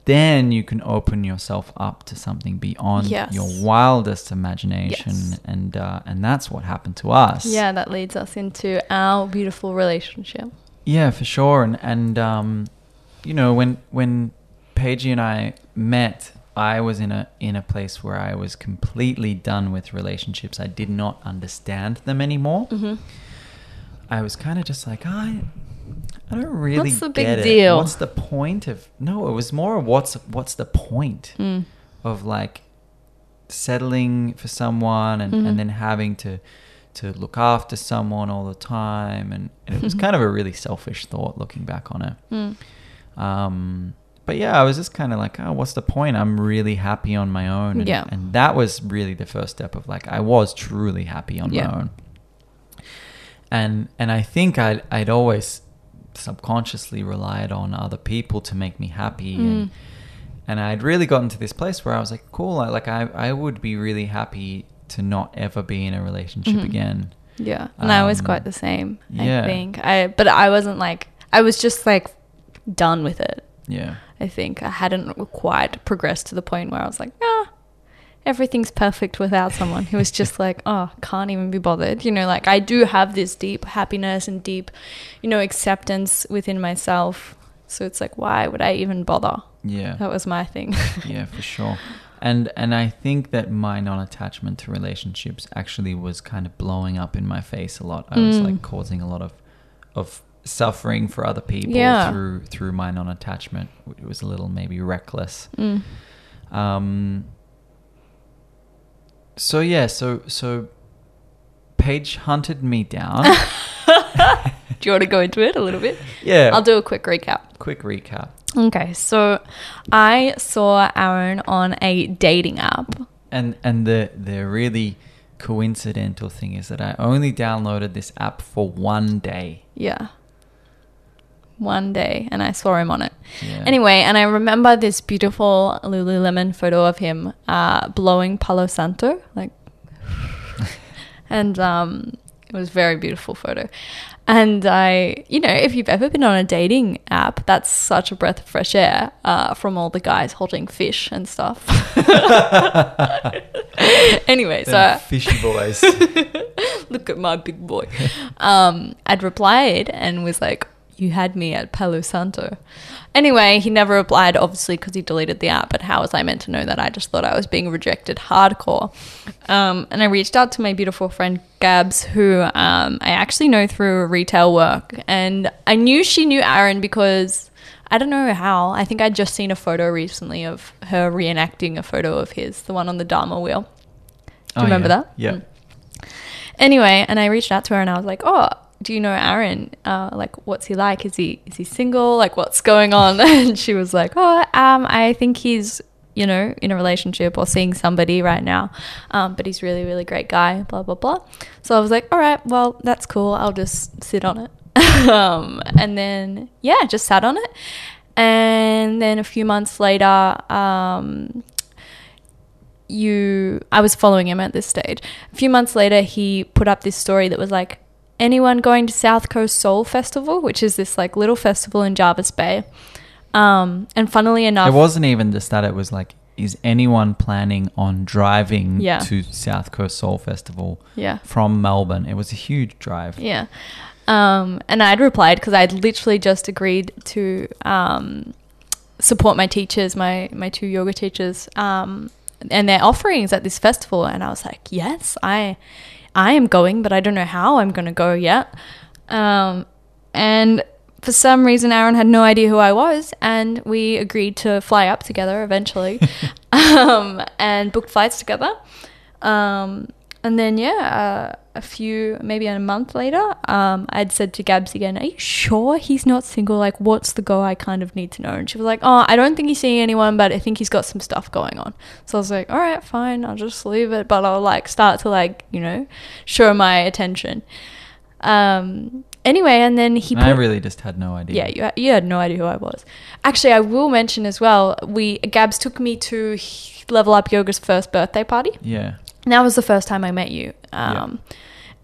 Then you can open yourself up to something beyond Yes. your wildest imagination, Yes. and uh, and that's what happened to us. Yeah, that leads us into our beautiful relationship. Yeah, for sure. And and um, you know, when when Paige and I met, I was in a in a place where I was completely done with relationships. I did not understand them anymore. Mm-hmm. I was kind of just like, I I don't really What's the big it. deal? What's the point of No, it was more what's what's the point Mm. of like settling for someone and, Mhm. and then having to to look after someone all the time and, and it was Mhm. kind of a really selfish thought looking back on it Mm. um but yeah i was just kind of like oh what's the point i'm really happy on my own and, Yeah. and that was really the first step of like i was truly happy on Yeah. my own and and i think i'd, I'd always subconsciously relied on other people to make me happy and Mm. and I'd really gotten to this place where I was like, cool, I- like I, I would be really happy to not ever be in a relationship Mhm. again. Yeah, and I was Um, quite the same. yeah. I think I, but I wasn't like I was just like done with it. Yeah. I think I hadn't quite progressed to the point where I was like, ah, everything's perfect without someone who was just like, oh, can't even be bothered. You know, like I do have this deep happiness and deep, you know, acceptance within myself. So it's like, why would I even bother? Yeah. That was my thing. *laughs* yeah, for sure. And and I think that my non-attachment to relationships actually was kind of blowing up in my face a lot. I was Mm. like causing a lot of of suffering for other people Yeah. through through my non-attachment. It was a little maybe reckless. Mm. Um, so yeah, so so Paige hunted me down. *laughs* Do you want to go into it a little bit? yeah. I'll do a quick recap. quick recap. Okay, so I saw Aaron on a dating app. And and the the really coincidental thing is that I only downloaded this app for one day. Yeah. One day, and I saw him on it. Yeah. Anyway, and I remember this beautiful Lululemon photo of him uh, blowing Palo Santo, like, *laughs* and um, it was a very beautiful photo. And I, you know, if you've ever been on a dating app, that's such a breath of fresh air uh, from all the guys holding fish and stuff. *laughs* anyway, so Them fishy boys. *laughs* look at my big boy. Um, I'd replied and was like, "You had me at Palo Santo." Anyway, he never replied, obviously, because he deleted the app. But how was I meant to know that? I just thought I was being rejected hardcore. Um, and I reached out to my beautiful friend Gabs, who um, I actually know through retail work, and I knew she knew Aaron because. I don't know how. I think I'd just seen a photo recently of her reenacting a photo of his, the one on the Dharma wheel. Do you Oh, remember yeah. that? Yeah. Mm. Anyway, and I reached out to her and I was like, "Oh, do you know Aaron? Uh, like, what's he like? Is he is he single? Like, what's going on?" *laughs* And she was like, "Oh, um, I think he's." You know, in a relationship or seeing somebody right now, um, but he's really, really great guy. Blah blah blah. So I was like, all right, well, that's cool. I'll just sit on it. *laughs* um, and then yeah, just sat on it. And then a few months later, um, you I was following him at this stage. A few months later he put up this story that was like anyone going to South Coast Soul Festival, which is this like little festival in Jervis Bay. Um, and funnily enough It wasn't even just that. It was like, is anyone planning on driving Yeah. to South Coast Soul Festival Yeah. from Melbourne? It was a huge drive. Yeah. Um, and I'd replied because I'd literally just agreed to um, support my teachers, my, my two yoga teachers, um, and their offerings at this festival. And I was like, yes, I, I am going, but I don't know how I'm going to go yet. Um, and for some reason, Aaron had no idea who I was, and we agreed to fly up together eventually, *laughs* um, and booked flights together. Um, and then yeah, uh, a few maybe a month later, um, I'd said to Gabs again, "Are you sure he's not single? Like, what's the go? I kind of need to know." And she was like, "Oh, I don't think he's seeing anyone, but I think he's got some stuff going on." So I was like, "All right, fine, I'll just leave it, but I'll like start to like you know show my attention." Um. Anyway, and then he. And I really just had no idea. yeah, you, had- you had no idea who I was. Actually, I will mention as well. We Gabs took me to Level Up Yoga's first birthday party. Yeah. And that was the first time I met you. Um,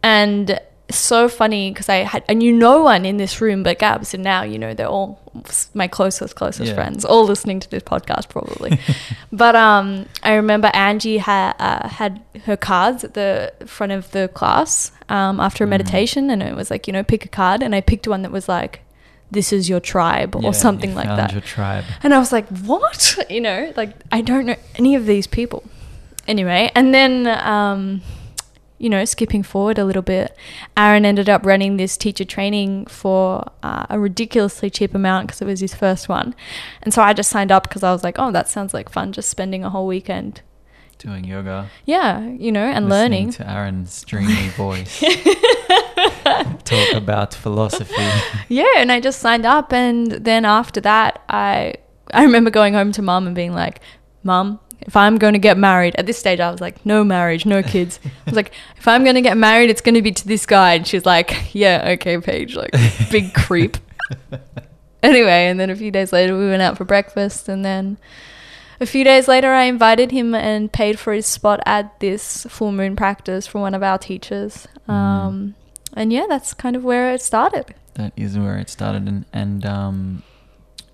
And so funny because I had I knew no one in this room but Gabs, and now you know they're all my closest closest Yeah. friends, all listening to this podcast probably. *laughs* but um, I remember Angie had uh, had her cards at the front of the class um, after a Mm. meditation, and it was like you know pick a card, and I picked one that was like. This is your tribe, Yeah, or something like that. Your tribe. And I was like, what? *laughs* You know, like I don't know any of these people. Anyway, and then, um, you know, skipping forward a little bit, Aaron ended up running this teacher training for uh, a ridiculously cheap amount because it was his first one. And so I just signed up because I was like, oh, that sounds like fun, just spending a whole weekend. Doing yoga. Yeah, you know, and learning. to Aaron's dreamy *laughs* voice. *laughs* Talk about philosophy. Yeah, and I just signed up, and then after that, I I remember going home to mum and being like, "Mum, if I'm going to get married," at this stage I was like, "No marriage, no kids." I was like, *laughs* "If I'm going to get married, it's going to be to this guy." And she's like, *laughs* "Yeah, okay, Paige, like big *laughs* creep." anyway, and then a few days later we went out for breakfast, and then a few days later I invited him and paid for his spot at this full moon practice from one of our teachers. Um, and yeah, that's kind of where it started. that is where it started and and um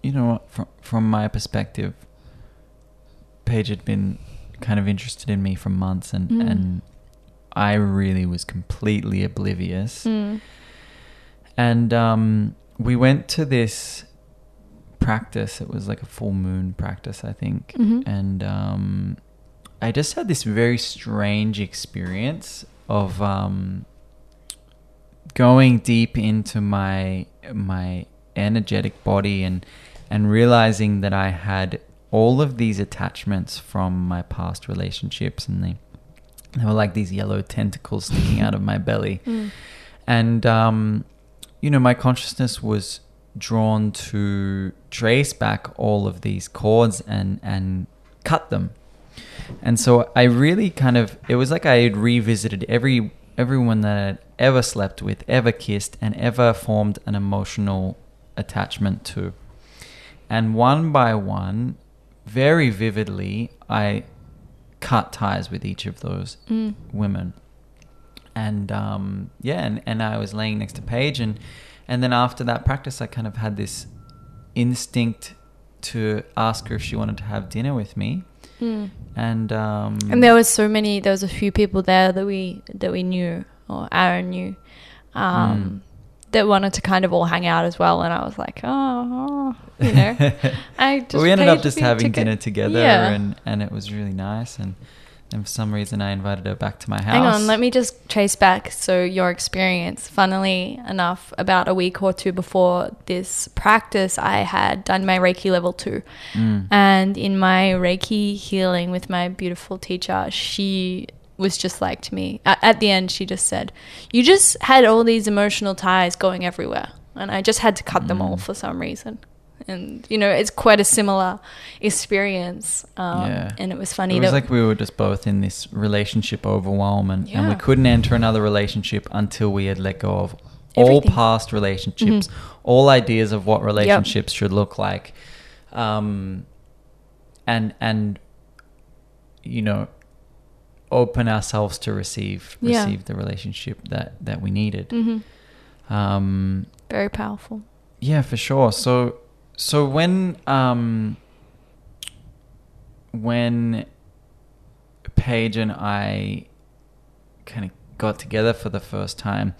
you know what from from my perspective Paige had been kind of interested in me for months and Mm. and I really was completely oblivious Mm. and um we went to this practice it was like a full moon practice I think Mhm. and um I just had this very strange experience of um going deep into my my energetic body and and realizing that I had all of these attachments from my past relationships and they they were like these yellow tentacles sticking out of my belly *laughs* Mm. and um you know my consciousness was drawn to trace back all of these cords and and cut them. And so I really kind of it was like I had revisited every everyone that I'd ever slept with, ever kissed, and ever formed an emotional attachment to. And one by one, very vividly, I cut ties with each of those Mm. women. And um, yeah, and, and I was laying next to Paige, and and then after that practice, I kind of had this instinct to ask her if she wanted to have dinner with me, Mm. and um, And there was so many. There was a few people there that we that we knew, or Aaron knew, um, that wanted to kind of all hang out as well. And I was like, oh, oh, you know, *laughs* I just we ended up just having go- dinner together, Yeah. and and it was really nice. And then for some reason, I invited her back to my house. Hang on, let me just trace back. So your experience, funnily enough, about a week or two before this practice, I had done my Reiki level two. Mm. And in my Reiki healing with my beautiful teacher, she was just like to me. At, at the end, she just said, You just had all these emotional ties going everywhere. And I just had to cut them all Mm. for some reason. And, you know, it's quite a similar experience. Um, Yeah. And it was funny It was like we were just both in this relationship overwhelm, and, and we couldn't enter another relationship until we had let go of all past relationships, Mhm. all ideas of what relationships should look like, um, and and you know, open ourselves to receive Yeah. receive the relationship that that we needed. Mhm. Um, Very powerful. yeah, for sure. So so when um when Paige and I kind of got together for the first time,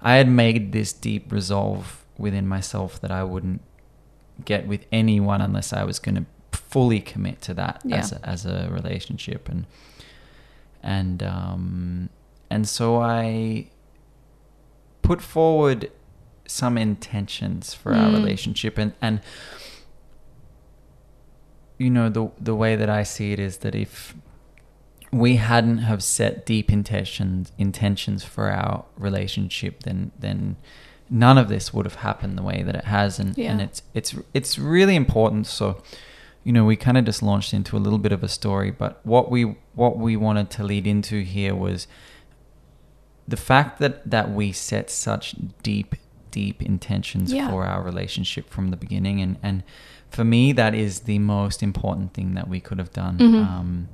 I had made this deep resolve within myself that I wouldn't get with anyone unless I was going to fully commit to that Yeah. as a, as a relationship and and um and so I put forward some intentions for our Mm. relationship and and you know the the way that I see it is that if we hadn't have set deep intentions intentions for our relationship then then none of this would have happened the way that it has and Yeah. and it's it's it's really important so you know we kind of just launched into a little bit of a story but what we what we wanted to lead into here was the fact that that we set such deep deep intentions Yeah. for our relationship from the beginning and and for me that is the most important thing that we could have done Mhm. um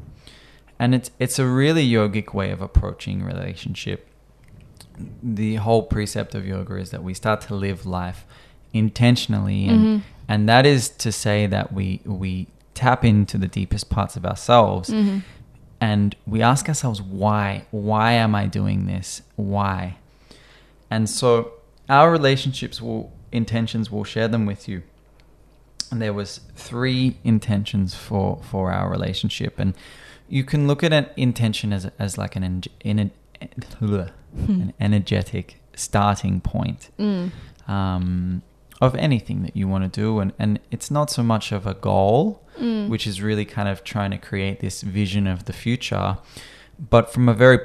and it's it's a really yogic way of approaching relationship the whole precept of yoga is that we start to live life intentionally. And Mhm. and that is to say that we we tap into the deepest parts of ourselves Mhm. and we ask ourselves why? Why am i doing this? Why? And so our relationships will intentions will share them with you. And there was three intentions for for our relationship. And you can look at an intention as as like an en- in an energetic starting point. Mm. um, of anything that you want to do and and it's not so much of a goal Mm. which is really kind of trying to create this vision of the future but from a very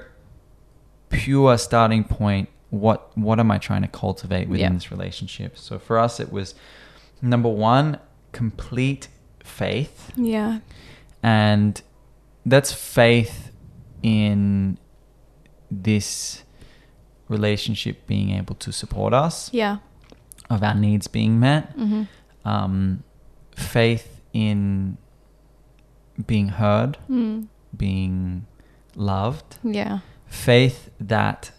pure starting point what what am i trying to cultivate within Yeah. this relationship so for us it was number one complete faith Yeah. and that's faith in this relationship being able to support us Yeah. Of our needs being met hmm um, faith in being heard, Mm. being loved, Yeah. faith that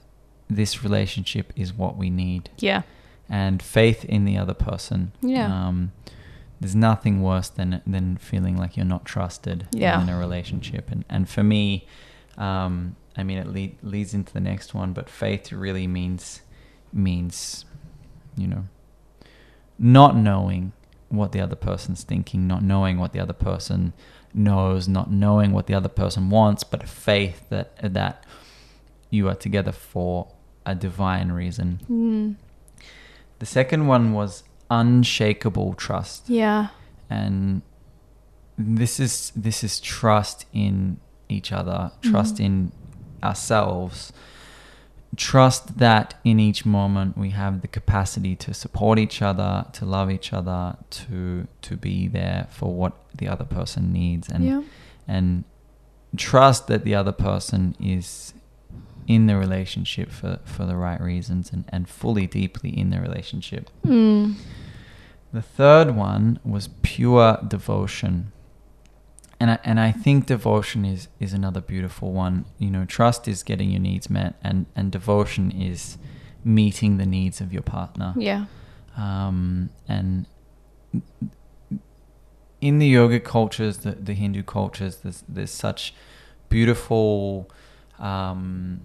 this relationship is what we need, Yeah. and faith in the other person. Yeah. Um, there's nothing worse than than feeling like you're not trusted Yeah. in a relationship, and and for me, um, I mean, it lead, leads into the next one, but faith really means means, you know, not knowing what the other person's thinking, not knowing what the other person knows, not knowing what the other person wants, but a faith that that you are together for a divine reason. Mm. The second one was unshakable trust, Yeah. and this is this is trust in each other, trust Mhm. in ourselves, trust that in each moment we have the capacity to support each other, to love each other, to to be there for what the other person needs, and yeah. and trust that the other person is in the relationship for, for the right reasons and, and fully deeply in the relationship. Mm. The third one was pure devotion. And I, and I think devotion is, is another beautiful one. You know, trust is getting your needs met, and, and devotion is meeting the needs of your partner. Yeah. Um, and in the yoga cultures, the, the Hindu cultures, there's, there's such beautiful um,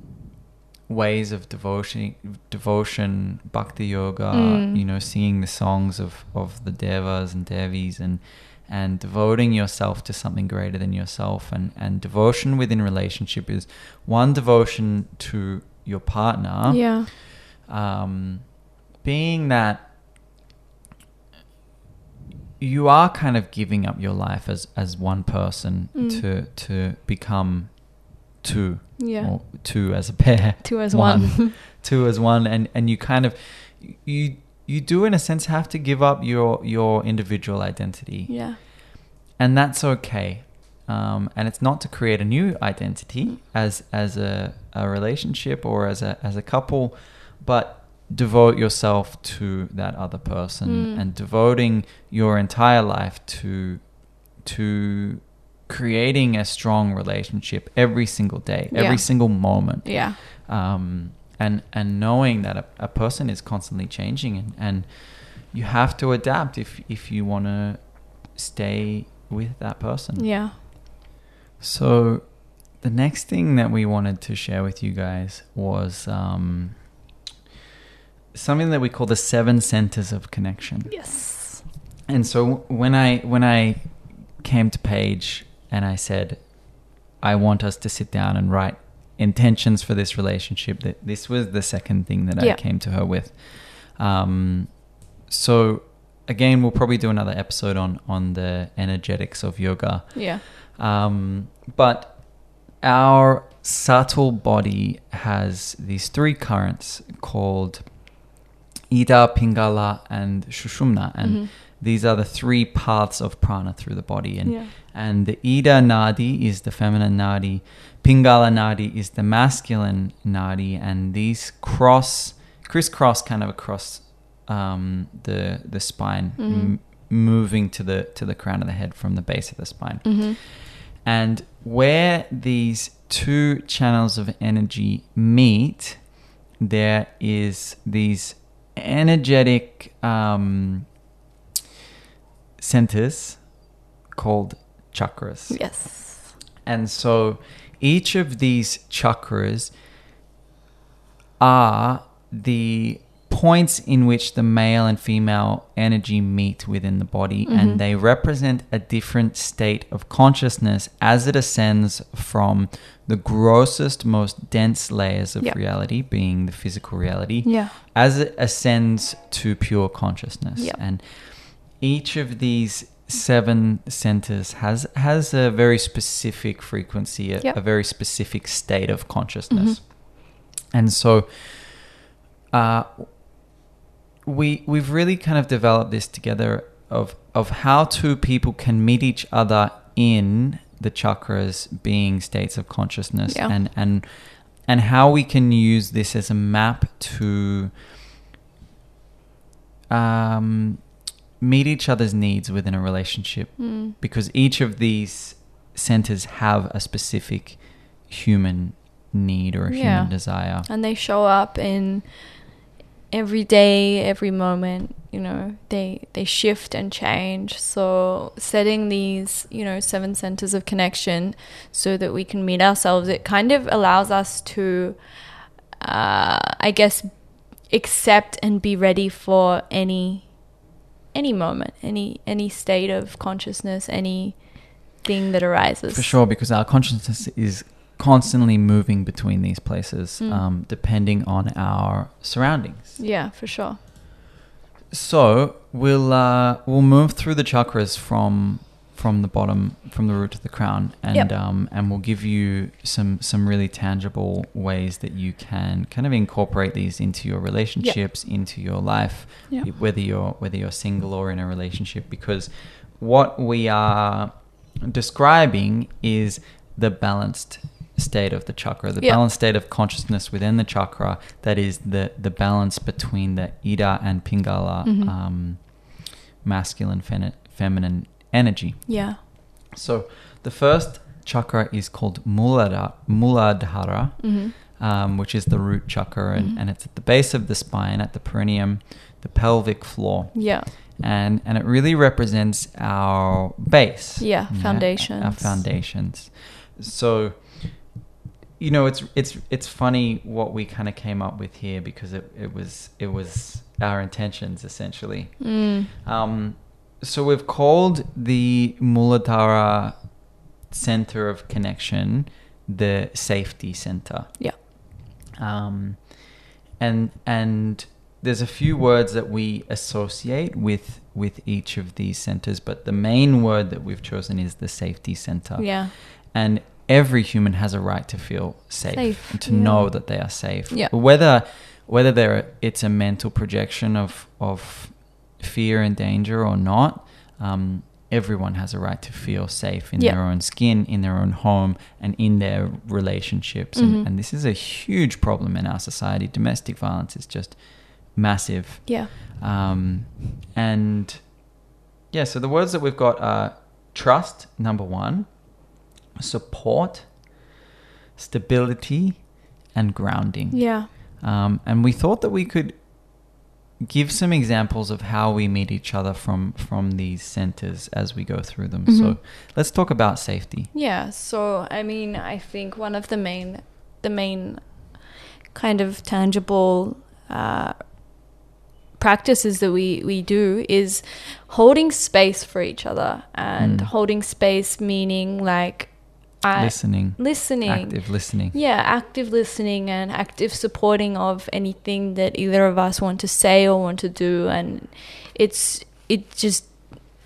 ways of devotion, devotion, bhakti yoga, Mm. you know, singing the songs of, of the devas and devis and and devoting yourself to something greater than yourself and, and devotion within relationship is one devotion to your partner Yeah. um, being that you are kind of giving up your life as, as one person Mm. to to become two Yeah. or two as a pair Two as *laughs* one. *laughs* two as one and and you kind of you you do in a sense have to give up your your individual identity yeah. and that's okay. Um, and it's not to create a new identity as as a, a relationship or as a as a couple, but devote yourself to that other person Mm. and devoting your entire life to to creating a strong relationship every single day, Yeah. every single moment Yeah. um, and and knowing that a, a person is constantly changing and, and you have to adapt if if you want to stay with that person. Yeah. So the next thing that we wanted to share with you guys was um, something that we call the seven centers of connection. Yes. And so when I when I came to Paige and I said, I want us to sit down and write intentions for this relationship, that this was the second thing that Yeah. I came to her with. Um, so again, we'll probably do another episode on on the energetics of yoga. Yeah. Um, but our subtle body has these three currents called Ida, Pingala, and Shushumna. And Mhm. these are the three paths of prana through the body. And, Yeah. and the Ida Nadi is the feminine Nadi, Pingala Nadi is the masculine Nadi, and these cross, crisscross kind of across um, the, the spine, Mhm. m- moving to the, to the crown of the head from the base of the spine. Mm-hmm. And where these two channels of energy meet, there is these energetic um, centers called chakras. Yes. And so each of these chakras are the points in which the male and female energy meet within the body Mhm. and they represent a different state of consciousness as it ascends from the grossest most dense layers of Yep. reality being the physical reality Yeah. as it ascends to pure consciousness Yep. and each of these seven centers has has a very specific frequency a, Yep. a very specific state of consciousness and so uh, we we've really kind of developed this together of of how two people can meet each other in the chakras being states of consciousness Yeah. and and and how we can use this as a map to um, meet each other's needs within a relationship Mm. because each of these centers have a specific human need or a Yeah. human desire. And they show up in every day, every moment. You know, they they shift and change. So setting these, you know, seven centers of connection so that we can meet ourselves, it kind of allows us to, uh, I guess, accept and be ready for any any moment, any any state of consciousness, any thing that arises. For sure, because our consciousness is constantly moving between these places, Mm. um, depending on our surroundings. Yeah, for sure. So we'll uh, we'll move through the chakras from from the bottom, from the root to the crown, and Yep. um, and we'll give you some some really tangible ways that you can kind of incorporate these into your relationships, into your life, Yep. whether you're whether you're single or in a relationship, because what we are describing is the balanced state of the chakra, the balanced state of consciousness within the chakra. That is the the balance between the ida and pingala, Mhm. um, masculine, femi- feminine energy. Yeah. So the first chakra is called Muladhara, Muladhara hmm um, which is the root chakra, and, Mhm. and it's at the base of the spine, at the perineum, the pelvic floor, Yeah. and and it really represents our base. Yeah, Foundations. Our foundations. foundations. So, you know, it's it's it's funny what we kind of came up with here because it, it was it was our intentions essentially. Mm. Um, so we've called the Muladhara center of connection the safety center. Yeah. Um, and and there's a few words that we associate with with each of these centers, but the main word that we've chosen is the safety center. Yeah. And every human has a right to feel safe, Safe, and to yeah. know that they are safe. Yeah. Whether whether they're, it's a mental projection of of fear and danger or not, um, everyone has a right to feel safe in Yeah. their own skin, in their own home, and in their relationships. Mhm. And, and this is a huge problem in our society. Domestic violence is just massive. Yeah. Um, and yeah, so the words that we've got are trust, number one, support, stability, and grounding. Yeah. Um, and we thought that we could give some examples of how we meet each other from from these centers as we go through them. So Mhm. let's talk about safety. Yeah, so I mean, I think one of the main, the main kind of tangible uh, practices that we we do is holding space for each other, and Mm. holding space meaning like Listening, listening, active listening. yeah, active listening and active supporting of anything that either of us want to say or want to do, and it's it just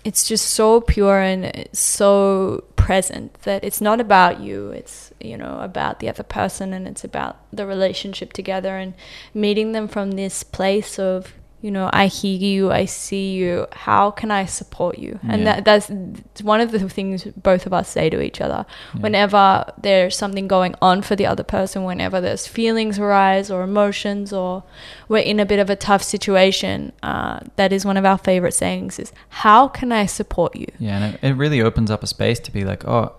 it's just so pure and so present that it's not about you. It's you know about the other person and it's about the relationship together and meeting them from this place of you know I hear you, I see you. How can I support you? And Yeah. that that's one of the things both of us say to each other Yeah. whenever there's something going on for the other person, whenever there's feelings arise or emotions, or we're in a bit of a tough situation, uh, that is one of our favorite sayings: is "How can I support you?" Yeah, and it, it really opens up a space to be like, oh,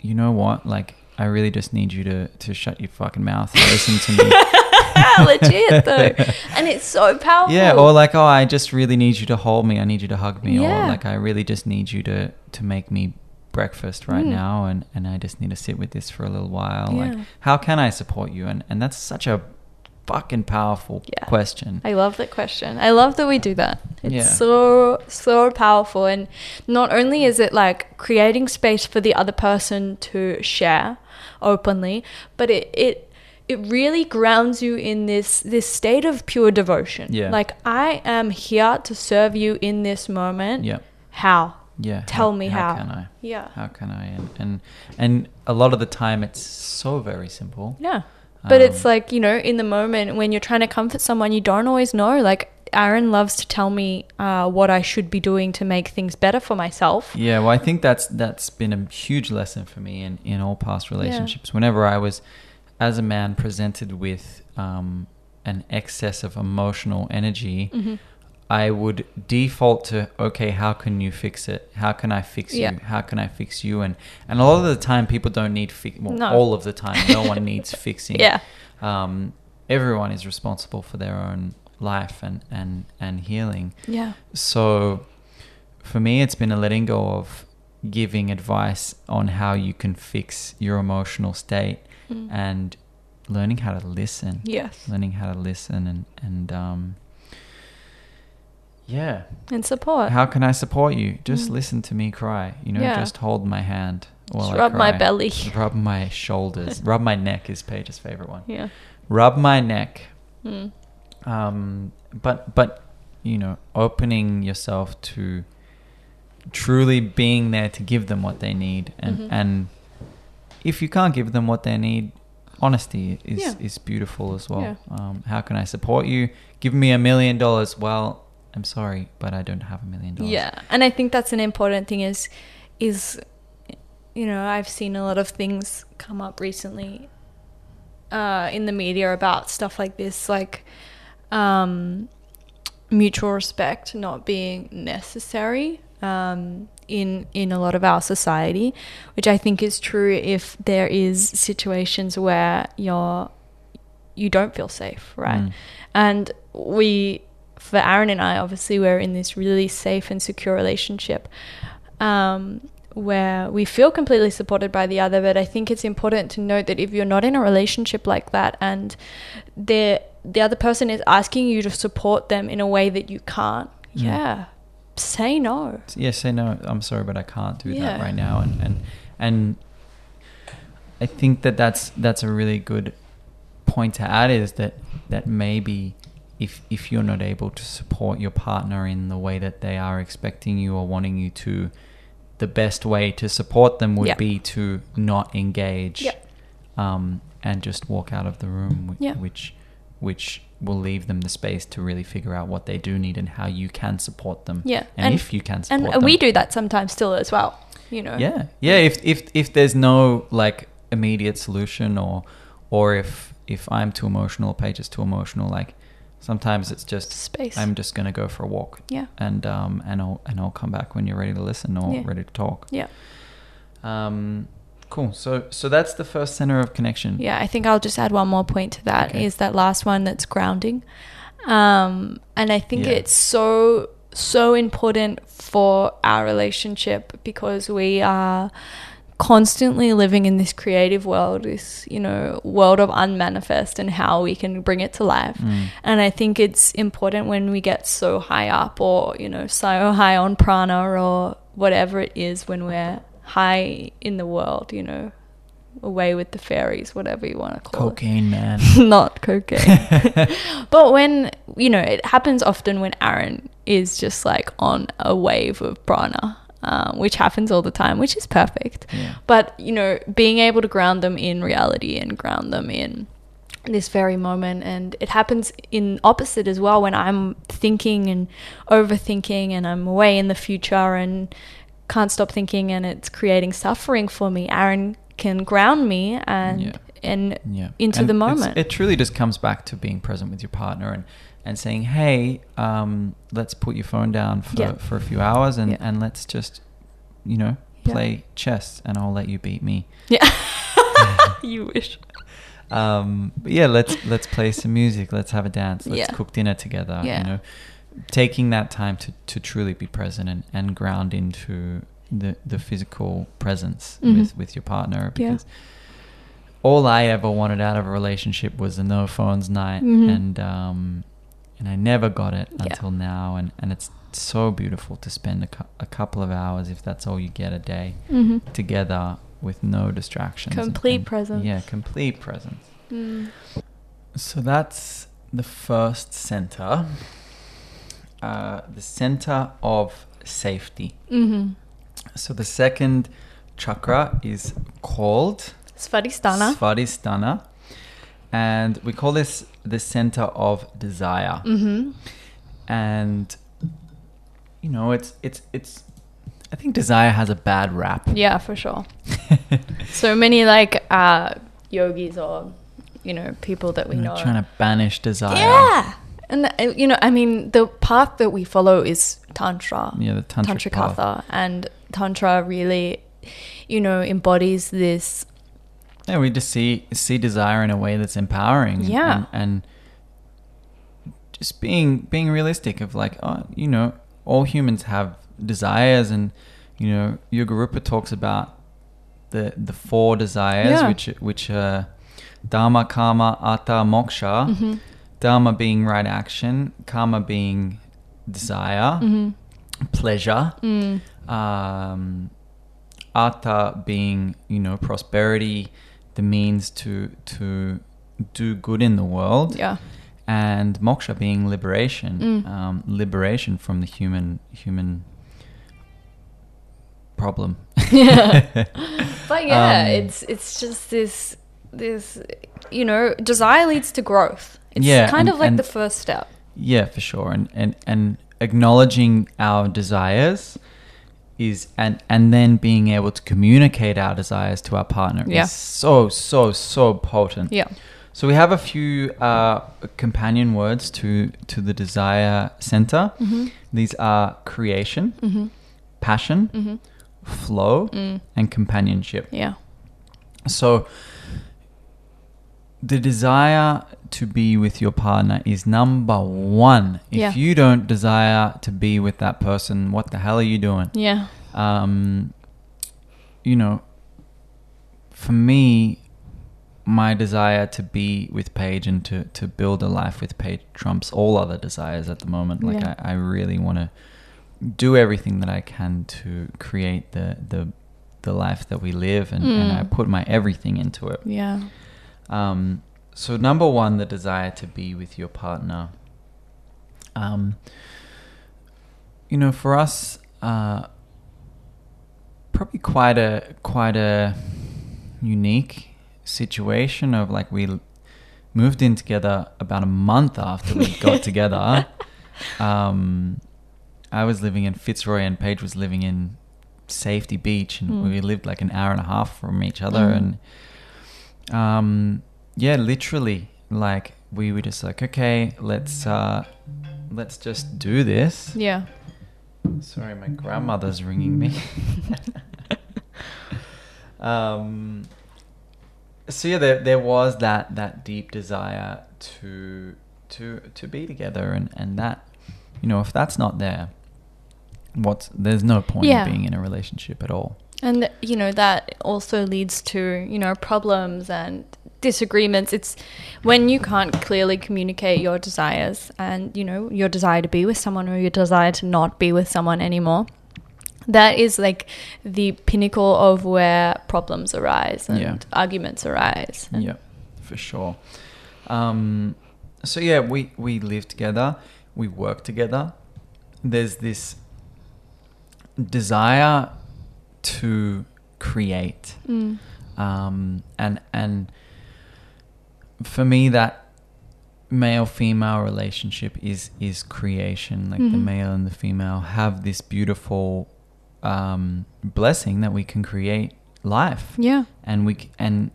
you know what? Like, I really just need you to to shut your fucking mouth and listen to me. *laughs* *laughs* Legit though, and it's so powerful. Yeah, or like, oh, I just really need you to hold me. I need you to hug me. Yeah. Or like, I really just need you to to make me breakfast right Mm. now, and and I just need to sit with this for a little while. Yeah. Like, how can I support you? And and that's such a fucking powerful Yeah. question. I love that question. I love that we do that. It's Yeah. so so powerful and not only is it like creating space for the other person to share openly, but it it it really grounds you in this this state of pure devotion. Yeah. Like I am here to serve you in this moment. yeah, How? yeah. Tell me how. How can I? Yeah. How can I? And and and a lot of the time, it's so very simple. Yeah. But it's Um, like, you know, in the moment when you're trying to comfort someone, you don't always know. Like, Aaron loves to tell me uh, what I should be doing to make things better for myself. Yeah, well, I think that's that's been a huge lesson for me in in all past relationships. Yeah. Whenever I was, as a man, presented with um, an excess of emotional energy, Mm-hmm. I would default to okay, how can you fix it? How can I fix Yeah. you? How can I fix you? And and a lot of the time, people don't need fix. Well, No. all of the time, no one *laughs* needs fixing. Yeah. Um, everyone is responsible for their own life and and and healing. Yeah. So for me, it's been a letting go of giving advice on how you can fix your emotional state Mm. and learning how to listen. Yes. Learning how to listen and, and um, yeah. And support. How can I support you? Just Mm. listen to me cry. You know, Yeah. just hold my hand while rub my belly. Rub my *laughs* shoulders. rub my neck is Paige's favorite one. Yeah. Rub my neck. Mm. um, but but you know opening yourself to truly being there to give them what they need and Mhm. and if you can't give them what they need honesty is Yeah. is beautiful as well Yeah. um, how can i support you give me a million dollars well i'm sorry but i don't have a million dollars Yeah, and I think that's an important thing. Is is you know I've seen a lot of things come up recently uh, in the media about stuff like this, like um, mutual respect not being necessary um, in in a lot of our society, which I think is true if there is situations where you're you don't feel safe, right? Mm. And we, for Aaron and I, obviously, we're in this really safe and secure relationship um, where we feel completely supported by the other. But I think it's important to note that if you're not in a relationship like that and the the other person is asking you to support them in a way that you can't, Mm. yeah, say no. yeah say no i'm sorry but i can't do that right now and and and i think that that's that's a really good point to add is that that maybe if if you're not able to support your partner in the way that they are expecting you or wanting you to the best way to support them would Yeah. be to not engage Yeah. um, and just walk out of the room wh- Yeah. which which will leave them the space to really figure out what they do need and how you can support them Yeah. and, And- if you can support And them we do that sometimes still as well, you know. yeah yeah if if if there's no like immediate solution or or if if i'm too emotional paige is too emotional like sometimes it's just Space. i'm just gonna go for a walk Yeah. and um and i'll and i'll come back when you're ready to listen or Yeah. ready to talk Yeah. um cool so so that's the first center of connection Yeah, I think I'll just add one more point to that. Is Okay. that last one that's grounding. Um, and I think Yeah. it's so, so important for our relationship because we are constantly living in this creative world, this, you know, world of unmanifest and how we can bring it to life. Mm. And I think it's important when we get so high up or, you know, so high on prana or whatever it is when we're high in the world, you know, away with the fairies, whatever you want to call it. cocaine man. *laughs* Not cocaine. *laughs* but when, you know, it happens often when Aaron is just like on a wave of prana, um, which happens all the time, which is perfect. yeah But, you know, being able to ground them in reality and ground them in this very moment. And it happens in opposite as well when I'm thinking and overthinking and I'm away in the future and can't stop thinking and it's creating suffering for me. Aaron can ground me and Yeah. and yeah into And the moment. it truly just comes back to being present with your partner and and saying hey um let's put your phone down for Yeah. for a few hours and and let's just you know play chess and i'll let you beat me yeah. *laughs* *laughs* you wish. um but yeah let's let's play some music let's have a dance let's cook dinner together Yeah. you know taking that time to to truly be present and, and ground into the the physical presence Mhm. with with your partner Yeah. because all I ever wanted out of a relationship was a no phones night Mhm. and um and I never got it Yeah. until now and and it's so beautiful to spend a, cou- a couple of hours if that's all you get a day hmm together with no distractions and- Complete and- presence. yeah complete presence Mm. so that's the first center uh, the center of safety hmm so the second chakra is called Svadhisthana. Svadhisthana. And we call this the center of desire. hmm And you know, it's it's it's I think desire has a bad rap. Yeah, for sure. so many like uh, yogis or you know people that we We're know. trying to banish desire. yeah, and uh, you know, I mean, the path that we follow is tantra, Yeah, the tantric path. and tantra really, you know, embodies this. Yeah, we just see see desire in a way that's empowering. Yeah. And, and just being being realistic of like, oh, you know, all humans have desires and you know, Yogarupa talks about the the four desires Yeah. which which are Dharma, Kama, Artha, Moksha. Mhm. Dharma being right action, Kama being desire, Mhm. pleasure, Mm. um, Artha being you know prosperity, the means to to do good in the world, Yeah. and moksha being liberation, Mm. um, liberation from the human human problem. *laughs* *laughs* But yeah, Um, it's it's just this this you know desire leads to growth. It's Yeah, kind and- of like the first step. Yeah, for sure. And and and acknowledging our desires is and and then being able to communicate our desires to our partner Yeah. is so so so potent. Yeah. So we have a few uh, companion words to to the desire center. Mm-hmm. These are creation, Mm-hmm. passion, Mm-hmm. flow, Mm. and companionship. Yeah. So the desire to be with your partner is number one. If Yeah. you don't desire to be with that person, what the hell are you doing? Yeah. Um, you know, for me, my desire to be with Paige and to, to build a life with Paige trumps all other desires at the moment. Like Yeah. I, I really want to do everything that I can to create the the the life that we live and, and I Mm. put my everything into it. Yeah. Um, so number one, the desire to be with your partner. Um, you know, for us, uh, probably quite a quite a unique situation of like we moved in together about a month after we got *laughs* together. Um, I was living in Fitzroy and Paige was living in Safety Beach, and Mm. we lived like an hour and a half from each other, Mm. and um, yeah, literally, like we were just like, okay, let's uh, let's just do this. Yeah. Sorry, my grandmother's ringing me. *laughs* um, so yeah, there there was that that deep desire to to to be together, and and that you know if that's not there, what's there's no point Yeah. in being in a relationship at all. And you know that also leads to you know problems and disagreements. It's when you can't clearly communicate your desires and you know your desire to be with someone or your desire to not be with someone anymore. That is like the pinnacle of where problems arise and Yeah. arguments arise. And Yeah, for sure. Um, so yeah, we we live together, we work together. There's this desire to create, Mm. um, and and for me that male female relationship is is creation. Like the Mhm. male and the female have this beautiful um, blessing that we can create life Yeah. and we and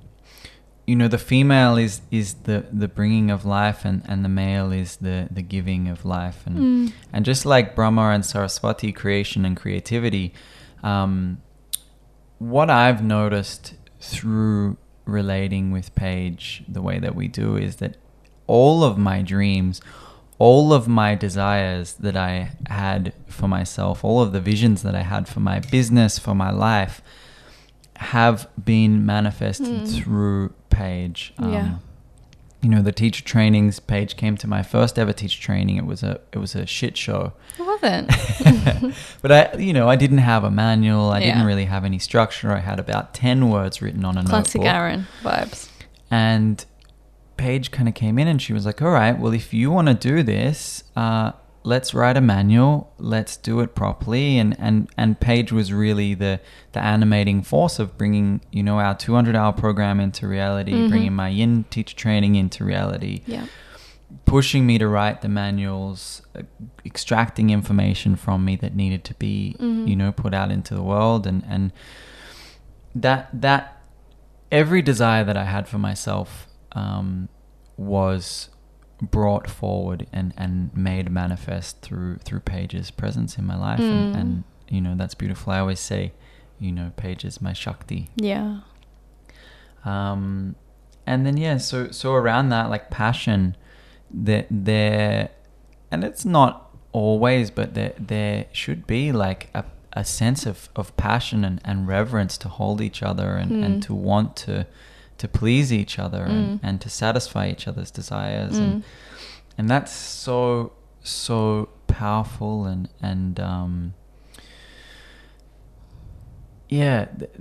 you know the female is is the the bringing of life and and the male is the the giving of life and Mm. and just like brahma and saraswati creation and creativity um what i've noticed through relating with paige the way that we do is that all of my dreams all of my desires that i had for myself all of the visions that i had for my business for my life have been manifested Mm. through Paige. Yeah. You know, the teacher trainings. Paige came to my first ever teacher training. It was a it was a shit show. It wasn't. *laughs* *laughs* but I, you know, I didn't have a manual. I didn't really have any structure. I had about ten words written on a Classic notebook. Aaron vibes. And Paige kind of came in and she was like, "All right, well, if you want to do this, uh, let's write a manual. Let's do it properly." And and and Paige was really the the animating force of bringing you know our 200 hour program into reality, Mhm. bringing my yin teacher training into reality, Yeah. pushing me to write the manuals, uh, extracting information from me that needed to be Mhm. you know put out into the world, and and that that every desire that I had for myself um, was brought forward and, and made manifest through through Paige's presence in my life, and, Mm. and you know that's beautiful. I always say, you know, Paige is my shakti. Yeah. Um, and then yeah, so so around that like passion, that there, and it's not always, but there there should be like a, a sense of, of passion and, and reverence to hold each other and, Mm. and to want to to please each other and, Mm. and to satisfy each other's desires Mm. and and that's so so powerful and and um yeah th-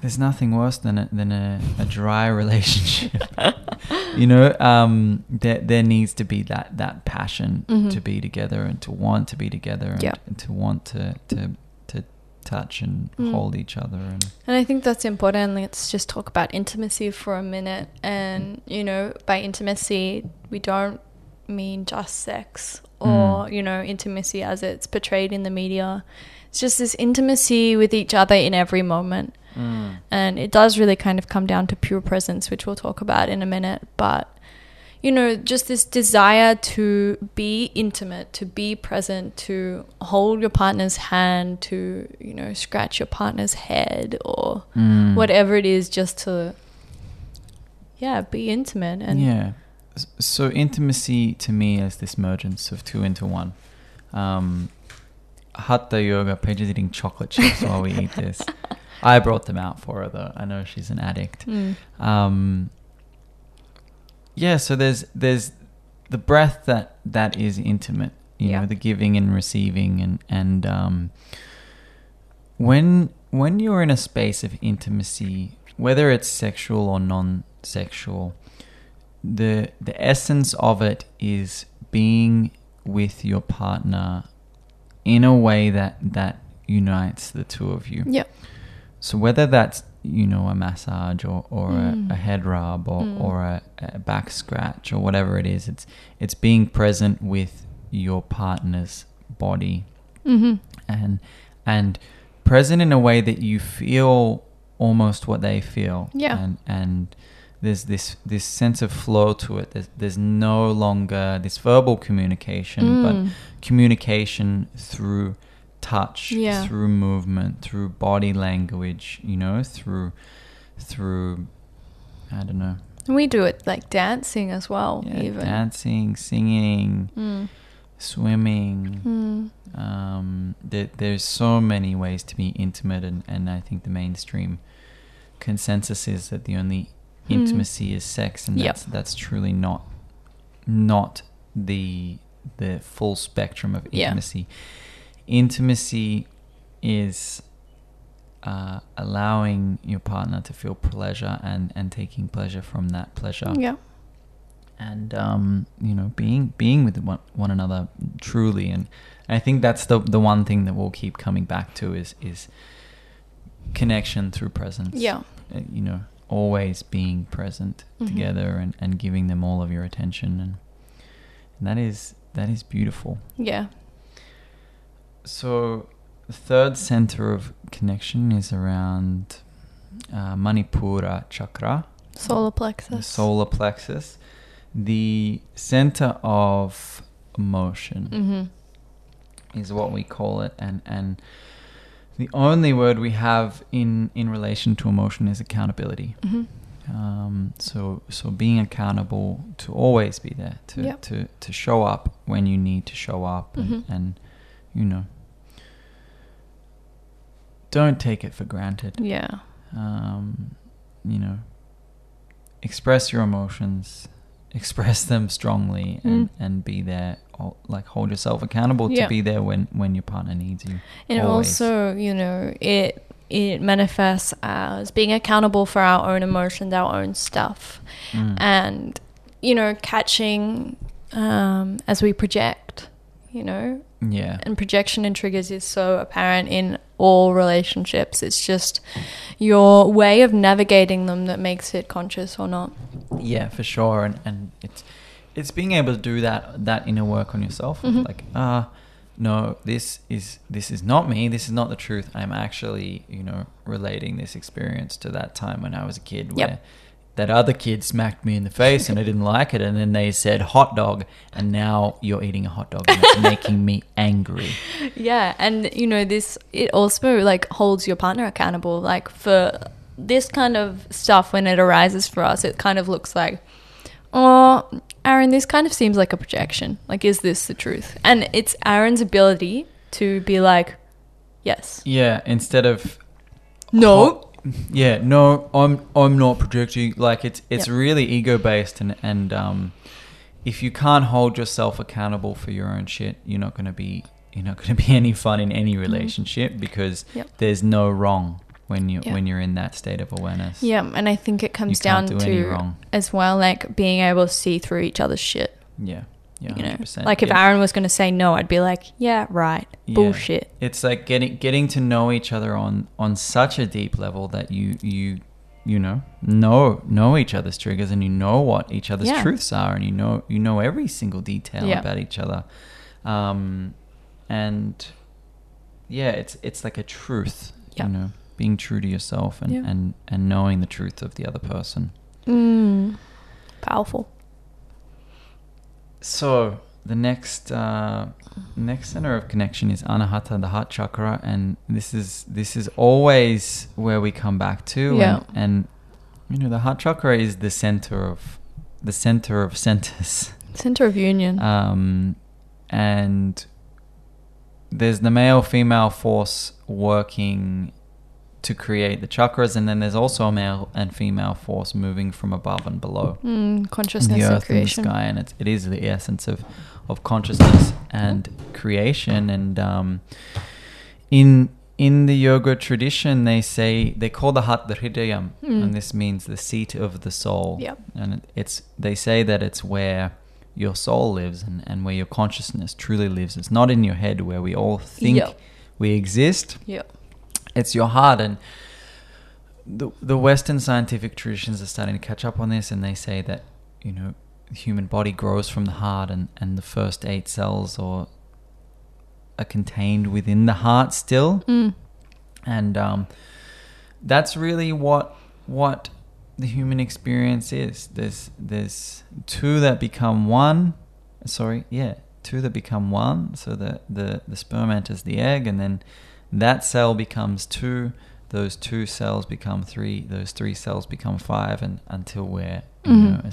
there's nothing worse than a, than a, a dry *laughs* relationship *laughs* you know um there there needs to be that that passion Mhm. to be together and to want to be together and, Yeah. and to want to to touch and Mm. hold each other and And I think that's important. Let's just talk about intimacy for a minute. And, you know, by intimacy, we don't mean just sex or, Mm. you know, intimacy as it's portrayed in the media. It's just this intimacy with each other in every moment. And it does really kind of come down to pure presence, which we'll talk about in a minute. But, you know, just this desire to be intimate, to be present, to hold your partner's hand, to, you know, scratch your partner's head or Mm. whatever it is, just to, yeah, be intimate. And yeah. So intimacy to me is this mergence of two into one. Um, Hatha yoga, Paige is eating chocolate chips while we eat this. *laughs* I brought them out for her though. I know she's an addict. Mm. Um, yeah, so there's there's the breath that that is intimate. You Yeah. know, the giving and receiving, and and um, when when you're in a space of intimacy, whether it's sexual or non-sexual, the the essence of it is being with your partner in a way that that unites the two of you. Yeah. So whether that's you know a massage or, or Mm. a, a head rub or, Mm. or a, a back scratch or whatever it is, it's it's being present with your partner's body hmm and and present in a way that you feel almost what they feel. Yeah. And and there's this this sense of flow to it. There's there's no longer this verbal communication, Mm. but communication through touch, Yeah. through movement, through body language, you know, through through I don't know. We do it like dancing as well, Yeah, even. dancing, singing, Mm. swimming. Mm. Um, there, there's so many ways to be intimate, and, and I think the mainstream consensus is that the only Hmm. intimacy is sex, and Yep. that's that's truly not not the the full spectrum of Yeah. Intimacy. Is uh, allowing your partner to feel pleasure and and taking pleasure from that pleasure Yeah. and um, you know being being with one, one another truly and I think that's the the one thing that we'll keep coming back to is is connection through presence Yeah. Uh, you know always being present Mhm. together and, and giving them all of your attention and, and that is that is beautiful Yeah. So the third center of connection is around uh, Manipura chakra Solar the plexus. solar plexus, the center of emotion Mm-hmm. is what we call it, and and the only word we have in in relation to emotion is accountability. Mm-hmm. Um, so so being accountable to always be there to Yep. to to show up when you need to show up, and, Mhm. and you know don't take it for granted Yeah. um, you know, express your emotions, *laughs* express them strongly, and, Mm. and be there. Like hold yourself accountable Yeah. to be there when when your partner needs you. And Always. also, you know, it it manifests as being accountable for our own emotions, our own stuff, Mm. and you know, catching um, as we project. You know, yeah, and projection and triggers is so apparent in all relationships. It's just your way of navigating them that makes it conscious or not. yeah, for sure. And and it's it's being able to do that that inner work on yourself. Mhm. Like ah. no, this is this is not me. This is not the truth. I'm actually, you know, relating this experience to that time when I was a kid, Yep. where that other kid smacked me in the face and I didn't like it, and then they said hot dog, and now you're eating a hot dog and it's making me angry. *laughs* Yeah, and you know this it also like holds your partner accountable. Like for this kind of stuff when it arises for us it kind of looks like oh Aaron this kind of seems like a projection. Like is this the truth? And it's Aaron's ability to be like yes. Yeah, instead of no Yeah, no, I'm I'm not projecting. Like it's it's Yep. really ego based, and and um, if you can't hold yourself accountable for your own shit, you're not gonna be you're not gonna *laughs* be any fun in any relationship because Mm-hmm. Yep. there's no wrong when you Yeah. when you're in that state of awareness. yeah and I think it comes down do to wrong. as well like being able to see through each other's shit yeah, Yeah, you know, 100%. like if Yeah. Aaron was going to say no, I'd be like, yeah, right, Yeah. bullshit. It's like getting getting to know each other on on such a deep level that you you you know know know each other's triggers and you know what each other's Yeah. truths are and you know you know every single detail about each other, um, and yeah, it's it's like a truth. You know, being true to yourself and and and knowing the truth of the other person. Mm. Powerful. So the next uh, next center of connection is anahata, the heart chakra, and this is this is always where we come back to. Yeah. And, and you know, the heart chakra is the center of the center of centers, Center of union. um, and there's the male female force working to create the chakras, and then there's also a male and female force moving from above and below mm, consciousness the and earth and the sky, and it, it is the essence of, of consciousness and creation. And um, in in the yoga tradition, they say they call the heart the hridayam, Mm. and this means the seat of the soul. Yep. And it's they say that it's where your soul lives and, and where your consciousness truly lives. It's not in your head where we all think Yep. we exist Yep. It's your heart and the the western scientific traditions are starting to catch up on this and they say that you know the human body grows from the heart and and the first eight cells or are contained within the heart still. Mm. and um, that's really what what the human experience is. There's there's two that become one sorry yeah two that become one. So the the, the sperm enters the egg and then that cell becomes two those two cells become three those three cells become five and until we're you Mhm. know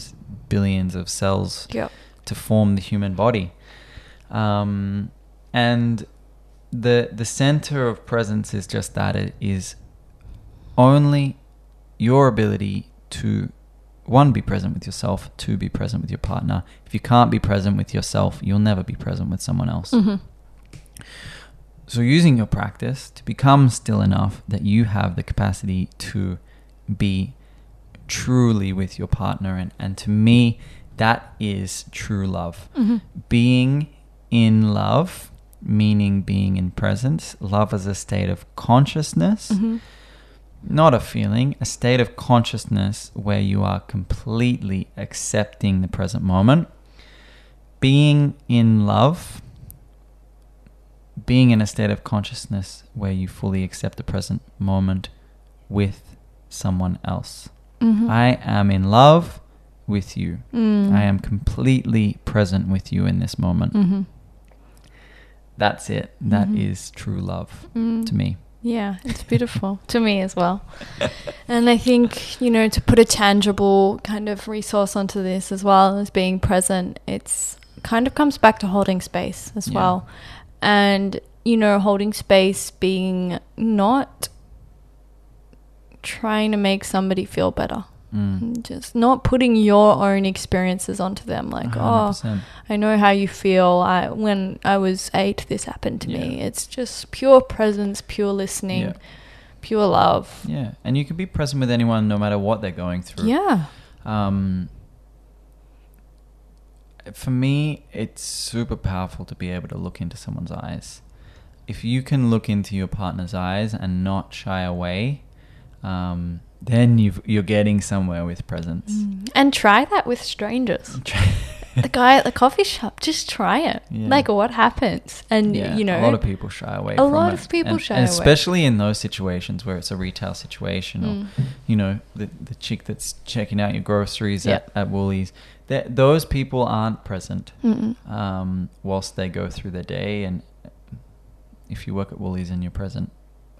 billions of cells Yep. to form the human body. Um, and the the center of presence is just that it is only your ability to one be present with yourself, two be present with your partner. If you can't be present with yourself, you'll never be present with someone else. Mhm. So using your practice to become still enough that you have the capacity to be truly with your partner and, and to me that is true love. Mhm. Being in love, meaning being in presence, love is a state of consciousness, Mhm. not a feeling, a state of consciousness where you are completely accepting the present moment. Being in love, being in a state of consciousness where you fully accept the present moment with someone else. Mhm. I am in love with you. Mm. I am completely present with you in this moment. Mhm. That's it. That is Mhm. true love Mm. to me. Yeah, it's beautiful *laughs* to me as well. And I think, you know, to put a tangible kind of resource onto this as well as being present, it's kind of comes back to holding space as Yeah. well. And, you know, holding space being not trying to make somebody feel better. Mm. Just not putting your own experiences onto them. Like, oh, 100%. I know how you feel. I when I was eight, this happened to me. It's just pure presence, pure listening, Yeah. pure love. Yeah, and you can be present with anyone no matter what they're going through. Yeah. Um, for me, it's super powerful to be able to look into someone's eyes. If you can look into your partner's eyes and not shy away, um, then you've, you're getting somewhere with presence. And try that with strangers. *laughs* the guy at the coffee shop, just try it. Yeah. Like, what happens? And, Yeah, you know, a lot of people shy away. a lot it. of people and, shy and away. especially in those situations where it's a retail situation, or Mm. you know, the the chick that's checking out your groceries Yeah. at, at Woolies. That those people aren't present um, whilst they go through their day. And if you work at Woolies and you're present,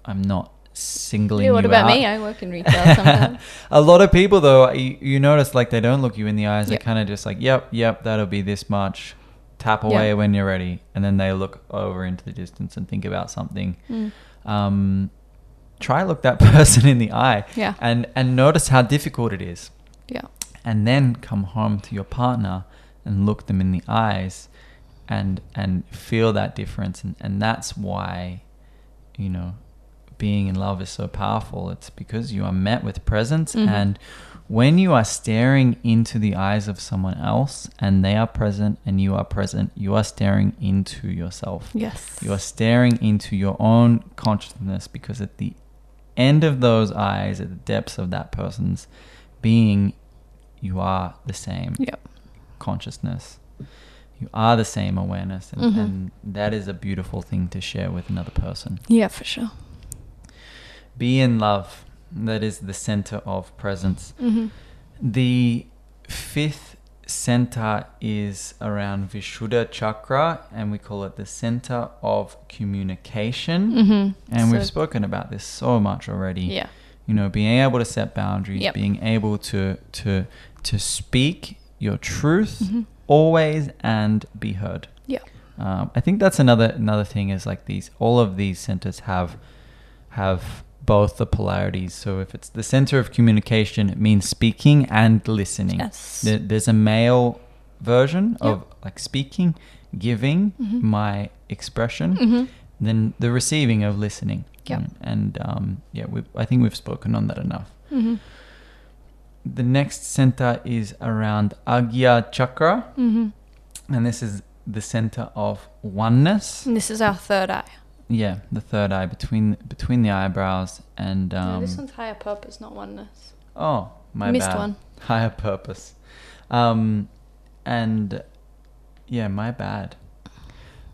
I'm not singling Yeah, what about out. me? I work in retail sometimes. *laughs* a lot of people though, you, you notice like they don't look you in the eyes. Yep. They're kind of just like, "Yep, yep, that'll be this much." Tap away Yeah. when you're ready, and then they look over into the distance and think about something. Mm. Um, try look that *laughs* person in the eye, Yeah. and and notice how difficult it is, Yeah. And then come home to your partner and look them in the eyes, and and feel that difference, and and that's why, you know, being in love is so powerful. It's because you are met with presence Mhm. and when you are staring into the eyes of someone else and they are present and you are present, you are staring into yourself. Yes. You are staring into your own consciousness because at the end of those eyes, at the depths of that person's being, you are the same Yep. consciousness. You are the same awareness. And, Mhm. and that is a beautiful thing to share with another person. Yeah, for sure. Be in love. That is the center of presence. Mm-hmm. The fifth center is around Vishuddha chakra, and we call it the center of communication. Mm-hmm. And we've spoken about this so much already. Yeah. You know, being able to set boundaries, Yep. being able to to to speak your truth Mhm. always and be heard. Yeah. Um, I think that's another another thing is like these all of these centers have have both the polarities. So if it's the center of communication, it means speaking and listening. Yes. There, there's a male version Yep. of like speaking, giving Mhm. my expression, Mm-hmm. then the receiving of listening. Yeah. And um, yeah, we I think we've spoken on that enough. The next center is around Agya Chakra, Mm-hmm. and this is the center of oneness. And this is our third eye. Yeah, the third eye between between the eyebrows and no, um, this one's higher purpose, not oneness. oh my bad. Missed bad one. higher purpose, um, and yeah, my bad.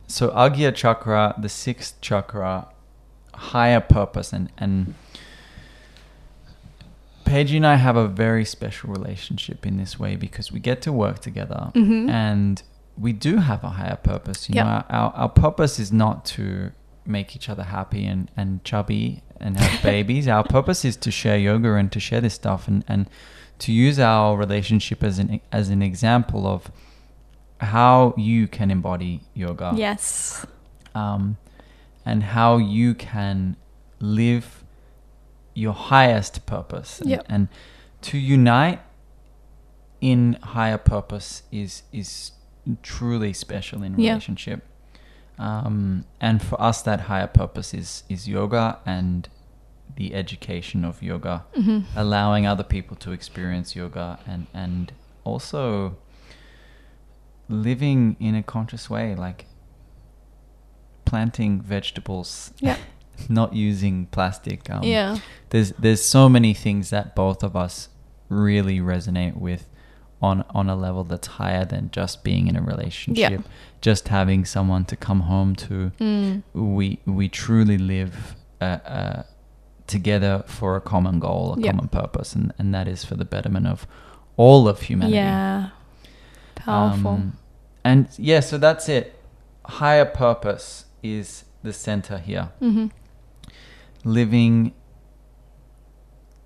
So Agya Chakra, the sixth chakra, higher purpose, and and Paige and I have a very special relationship in this way because we get to work together Mhm. and we do have a higher purpose. You Yep. know, our, our, our purpose is not to make each other happy and, and chubby and have *laughs* babies. our purpose is to share yoga and to share this stuff and, and to use our relationship as an as an example of how you can embody yoga Yes. um, and how you can live your highest purpose and, Yep. and to unite in higher purpose is is truly special in Yeah. relationship um, and for us that higher purpose is is yoga and the education of yoga Mm-hmm. allowing other people to experience yoga and and also living in a conscious way like planting vegetables Yeah. *laughs* not using plastic um, yeah. there's there's so many things that both of us really resonate with on on a level that's higher than just being in a relationship Yeah. just having someone to come home to Mm. we we truly live uh, uh, together for a common goal, a common purpose, and, and that is for the betterment of all of humanity. Yeah. Powerful. Um, and yeah, so that's it. Higher purpose is the center here. mm-hmm. Living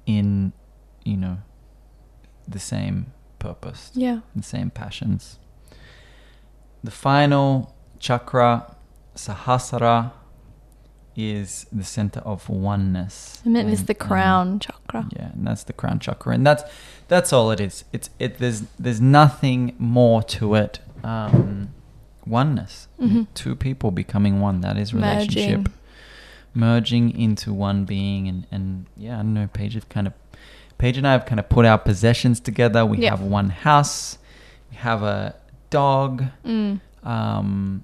in, you know, the same purpose, Yeah. the same passions. The final chakra, Sahasrara, is the center of oneness. And it's And- the and- crown chakra. yeah, and that's the crown chakra, and that's that's all it is. It's it. There's there's nothing more to it. Um, oneness, Mhm. two people becoming one. That is relationship, Merging. Merging into one being, and and yeah, I don't know. Paige have kind of, Paige and I have kind of put our possessions together. We Yeah. have one house, we have a dog, Mm. um,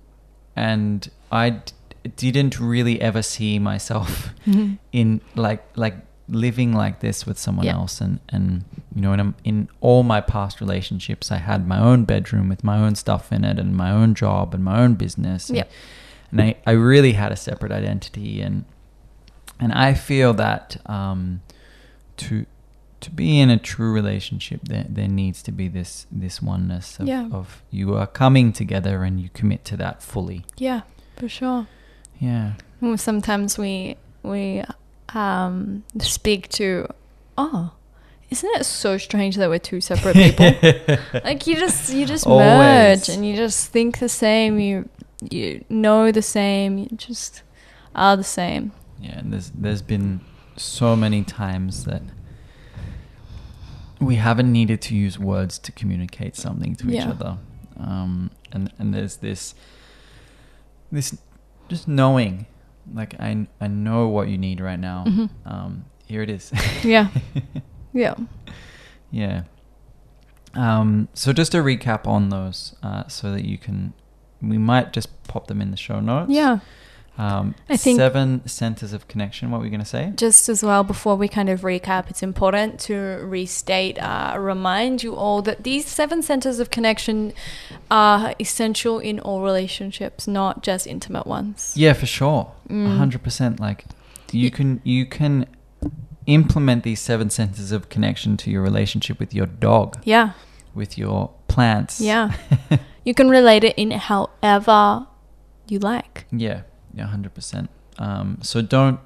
and I d- didn't really ever see myself Mhm. *laughs* in like like living like this with someone Yeah. else and and you know in, in all my past relationships i had my own bedroom with my own stuff in it and my own job and my own business Yep. And I, I really had a separate identity and and i feel that um to to be in a true relationship there there needs to be this this oneness of, Yeah. of you are coming together and you commit to that fully Yeah, for sure. yeah Well, Sometimes we we um speak to oh isn't it so strange that we're two separate people *laughs* like you just you just Always. merge and you just think the same you you know the same you just are the same Yeah, and there's there's been so many times that we haven't needed to use words to communicate something to each Yeah. other, um, and and there's this this just knowing Like I I know what you need right now. Mhm. Um, here it is. *laughs* Yeah. *laughs* Yeah. yeah. Um, so just a recap on those, uh, so that you can, we might just pop them in the show notes. Yeah. Um, I think- seven centers of connection. What were you going to say? Just as well, before we kind of recap, it's important to restate, uh, remind you all that these seven centers of connection are essential in all relationships, not just intimate ones. Yeah, for sure. A Mm. hundred percent. Like you can you can implement these seven centers of connection to your relationship with your dog, Yeah. with your plants. Yeah. *laughs* you can relate it in however you like. Yeah, yeah, hundred percent. Um, so don't.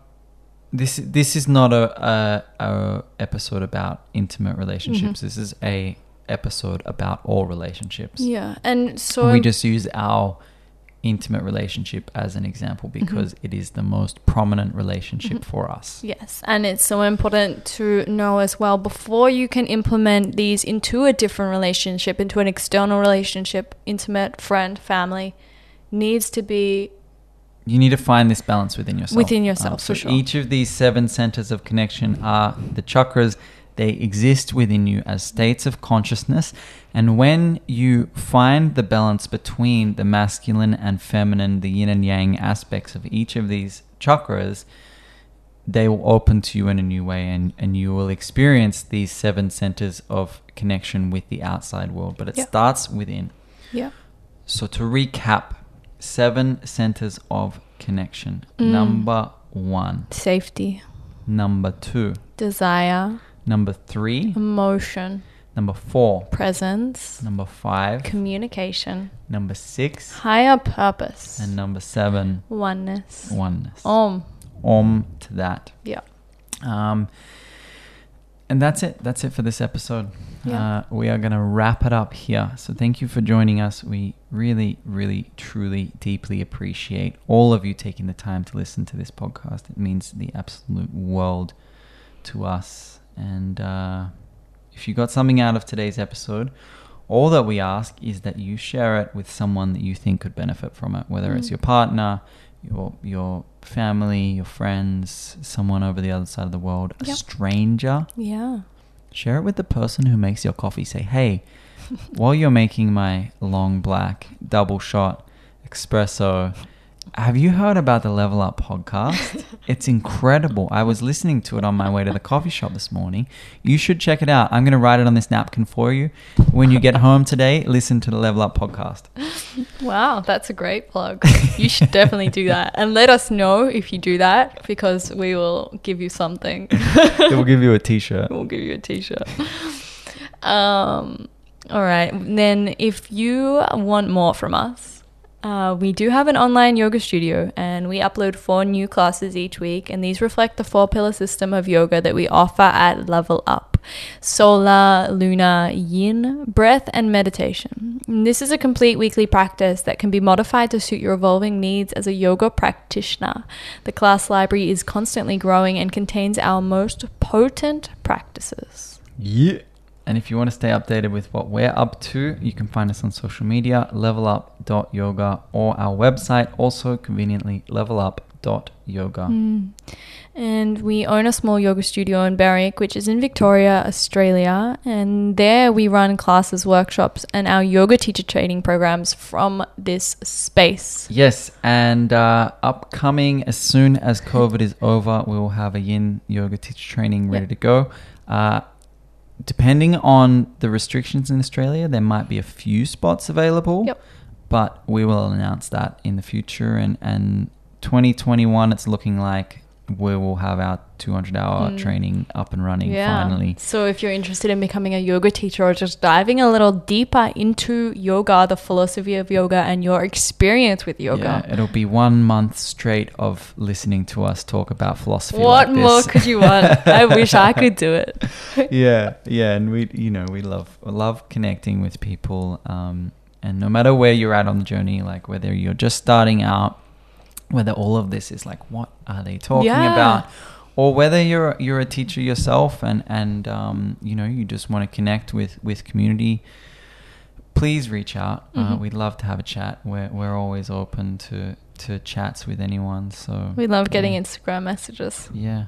This this is not a, a, a episode about intimate relationships. Mhm. This is a episode about all relationships. Yeah. And so we just use our intimate relationship as an example Mm-hmm. because it is the most prominent relationship for us. Yes, and it's so important to know as well before you can implement these into a different relationship, into an external relationship, intimate, friend, family, needs to be You need to find this balance within yourself. Within yourself, Um, so for sure. each of these seven centers of connection are the chakras. They exist within you as states of consciousness. And when you find the balance between the masculine and feminine, the yin and yang aspects of each of these chakras, they will open to you in a new way and, and you will experience these seven centers of connection with the outside world. But it Yeah. starts within. yeah. So to recap, seven centers of connection. Mm. Number one. Safety, Number two. desire, Number three. emotion, Number four. presence, Number five. communication, Number six. higher purpose, And number seven. oneness. Oneness. Om. Om to that. Yeah. Um, and that's it. That's it for this episode. Yeah. Uh, we are going to wrap it up here. So thank you for joining us. We really, really, truly, deeply appreciate all of you taking the time to listen to this podcast. It means the absolute world to us. And uh, if you got something out of today's episode, all that we ask is that you share it with someone that you think could benefit from it, whether it's Mm. your partner, your your family, your friends, someone over the other side of the world, a stranger. Yeah. Share it with the person who makes your coffee. Say, hey, *laughs* while you're making my long black double shot espresso, have you heard about the Level Up podcast? *laughs* it's incredible. I was listening to it on my way to the coffee shop this morning. You should check it out. I'm going to write it on this napkin for you. When you get home today, listen to the Level Up podcast. Wow, that's a great plug. You should definitely do that. And let us know if you do that because we will give you something. *laughs* we'll give you a t shirt. we'll give you a t-shirt. Um, all right. Then if you want more from us, uh, we do have an online yoga studio and we upload four new classes each week and these reflect the four pillar system of yoga that we offer at Level Up. Solar, lunar, yin, breath, and meditation. This is a complete weekly practice that can be modified to suit your evolving needs as a yoga practitioner. The class library is constantly growing and contains our most potent practices. Yeah. And if you want to stay updated with what we're up to, you can find us on social media, levelup.yoga, or our website, also conveniently levelup.yoga. Mm. And we own a small yoga studio in Berwick, which is in Victoria, Australia. And there we run classes, workshops, and our yoga teacher training programs from this space. Yes, and uh, upcoming as soon as COVID is over, we will have a yin yoga teacher training ready Yep. to go. Uh, depending on the restrictions in Australia, there might be a few spots available. Yep. But we will announce that in the future. And, and 2021, it's looking like we will have our 200 hour Mm. training up and running finally. So if you're interested in becoming a yoga teacher or just diving a little deeper into yoga, the philosophy of yoga, and your experience with yoga. Yeah, it'll be one month straight of listening to us talk about philosophy. What like more could you want? I *laughs* wish I could do it. *laughs* yeah, yeah, and we, you know, we love love connecting with people, um, and no matter where you're at on the journey, like whether you're just starting out, whether all of this is like, what are they talking Yeah. about, or whether you're you're a teacher yourself, and and um, you know, you just want to connect with with community. please reach out. Uh, Mhm. we'd love to have a chat. We're we're always open to to chats with anyone. So We love getting yeah. Instagram messages. Yeah,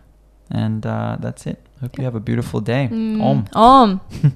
and uh, that's it. Hope you have a beautiful day. Mm. Om. Om. *laughs*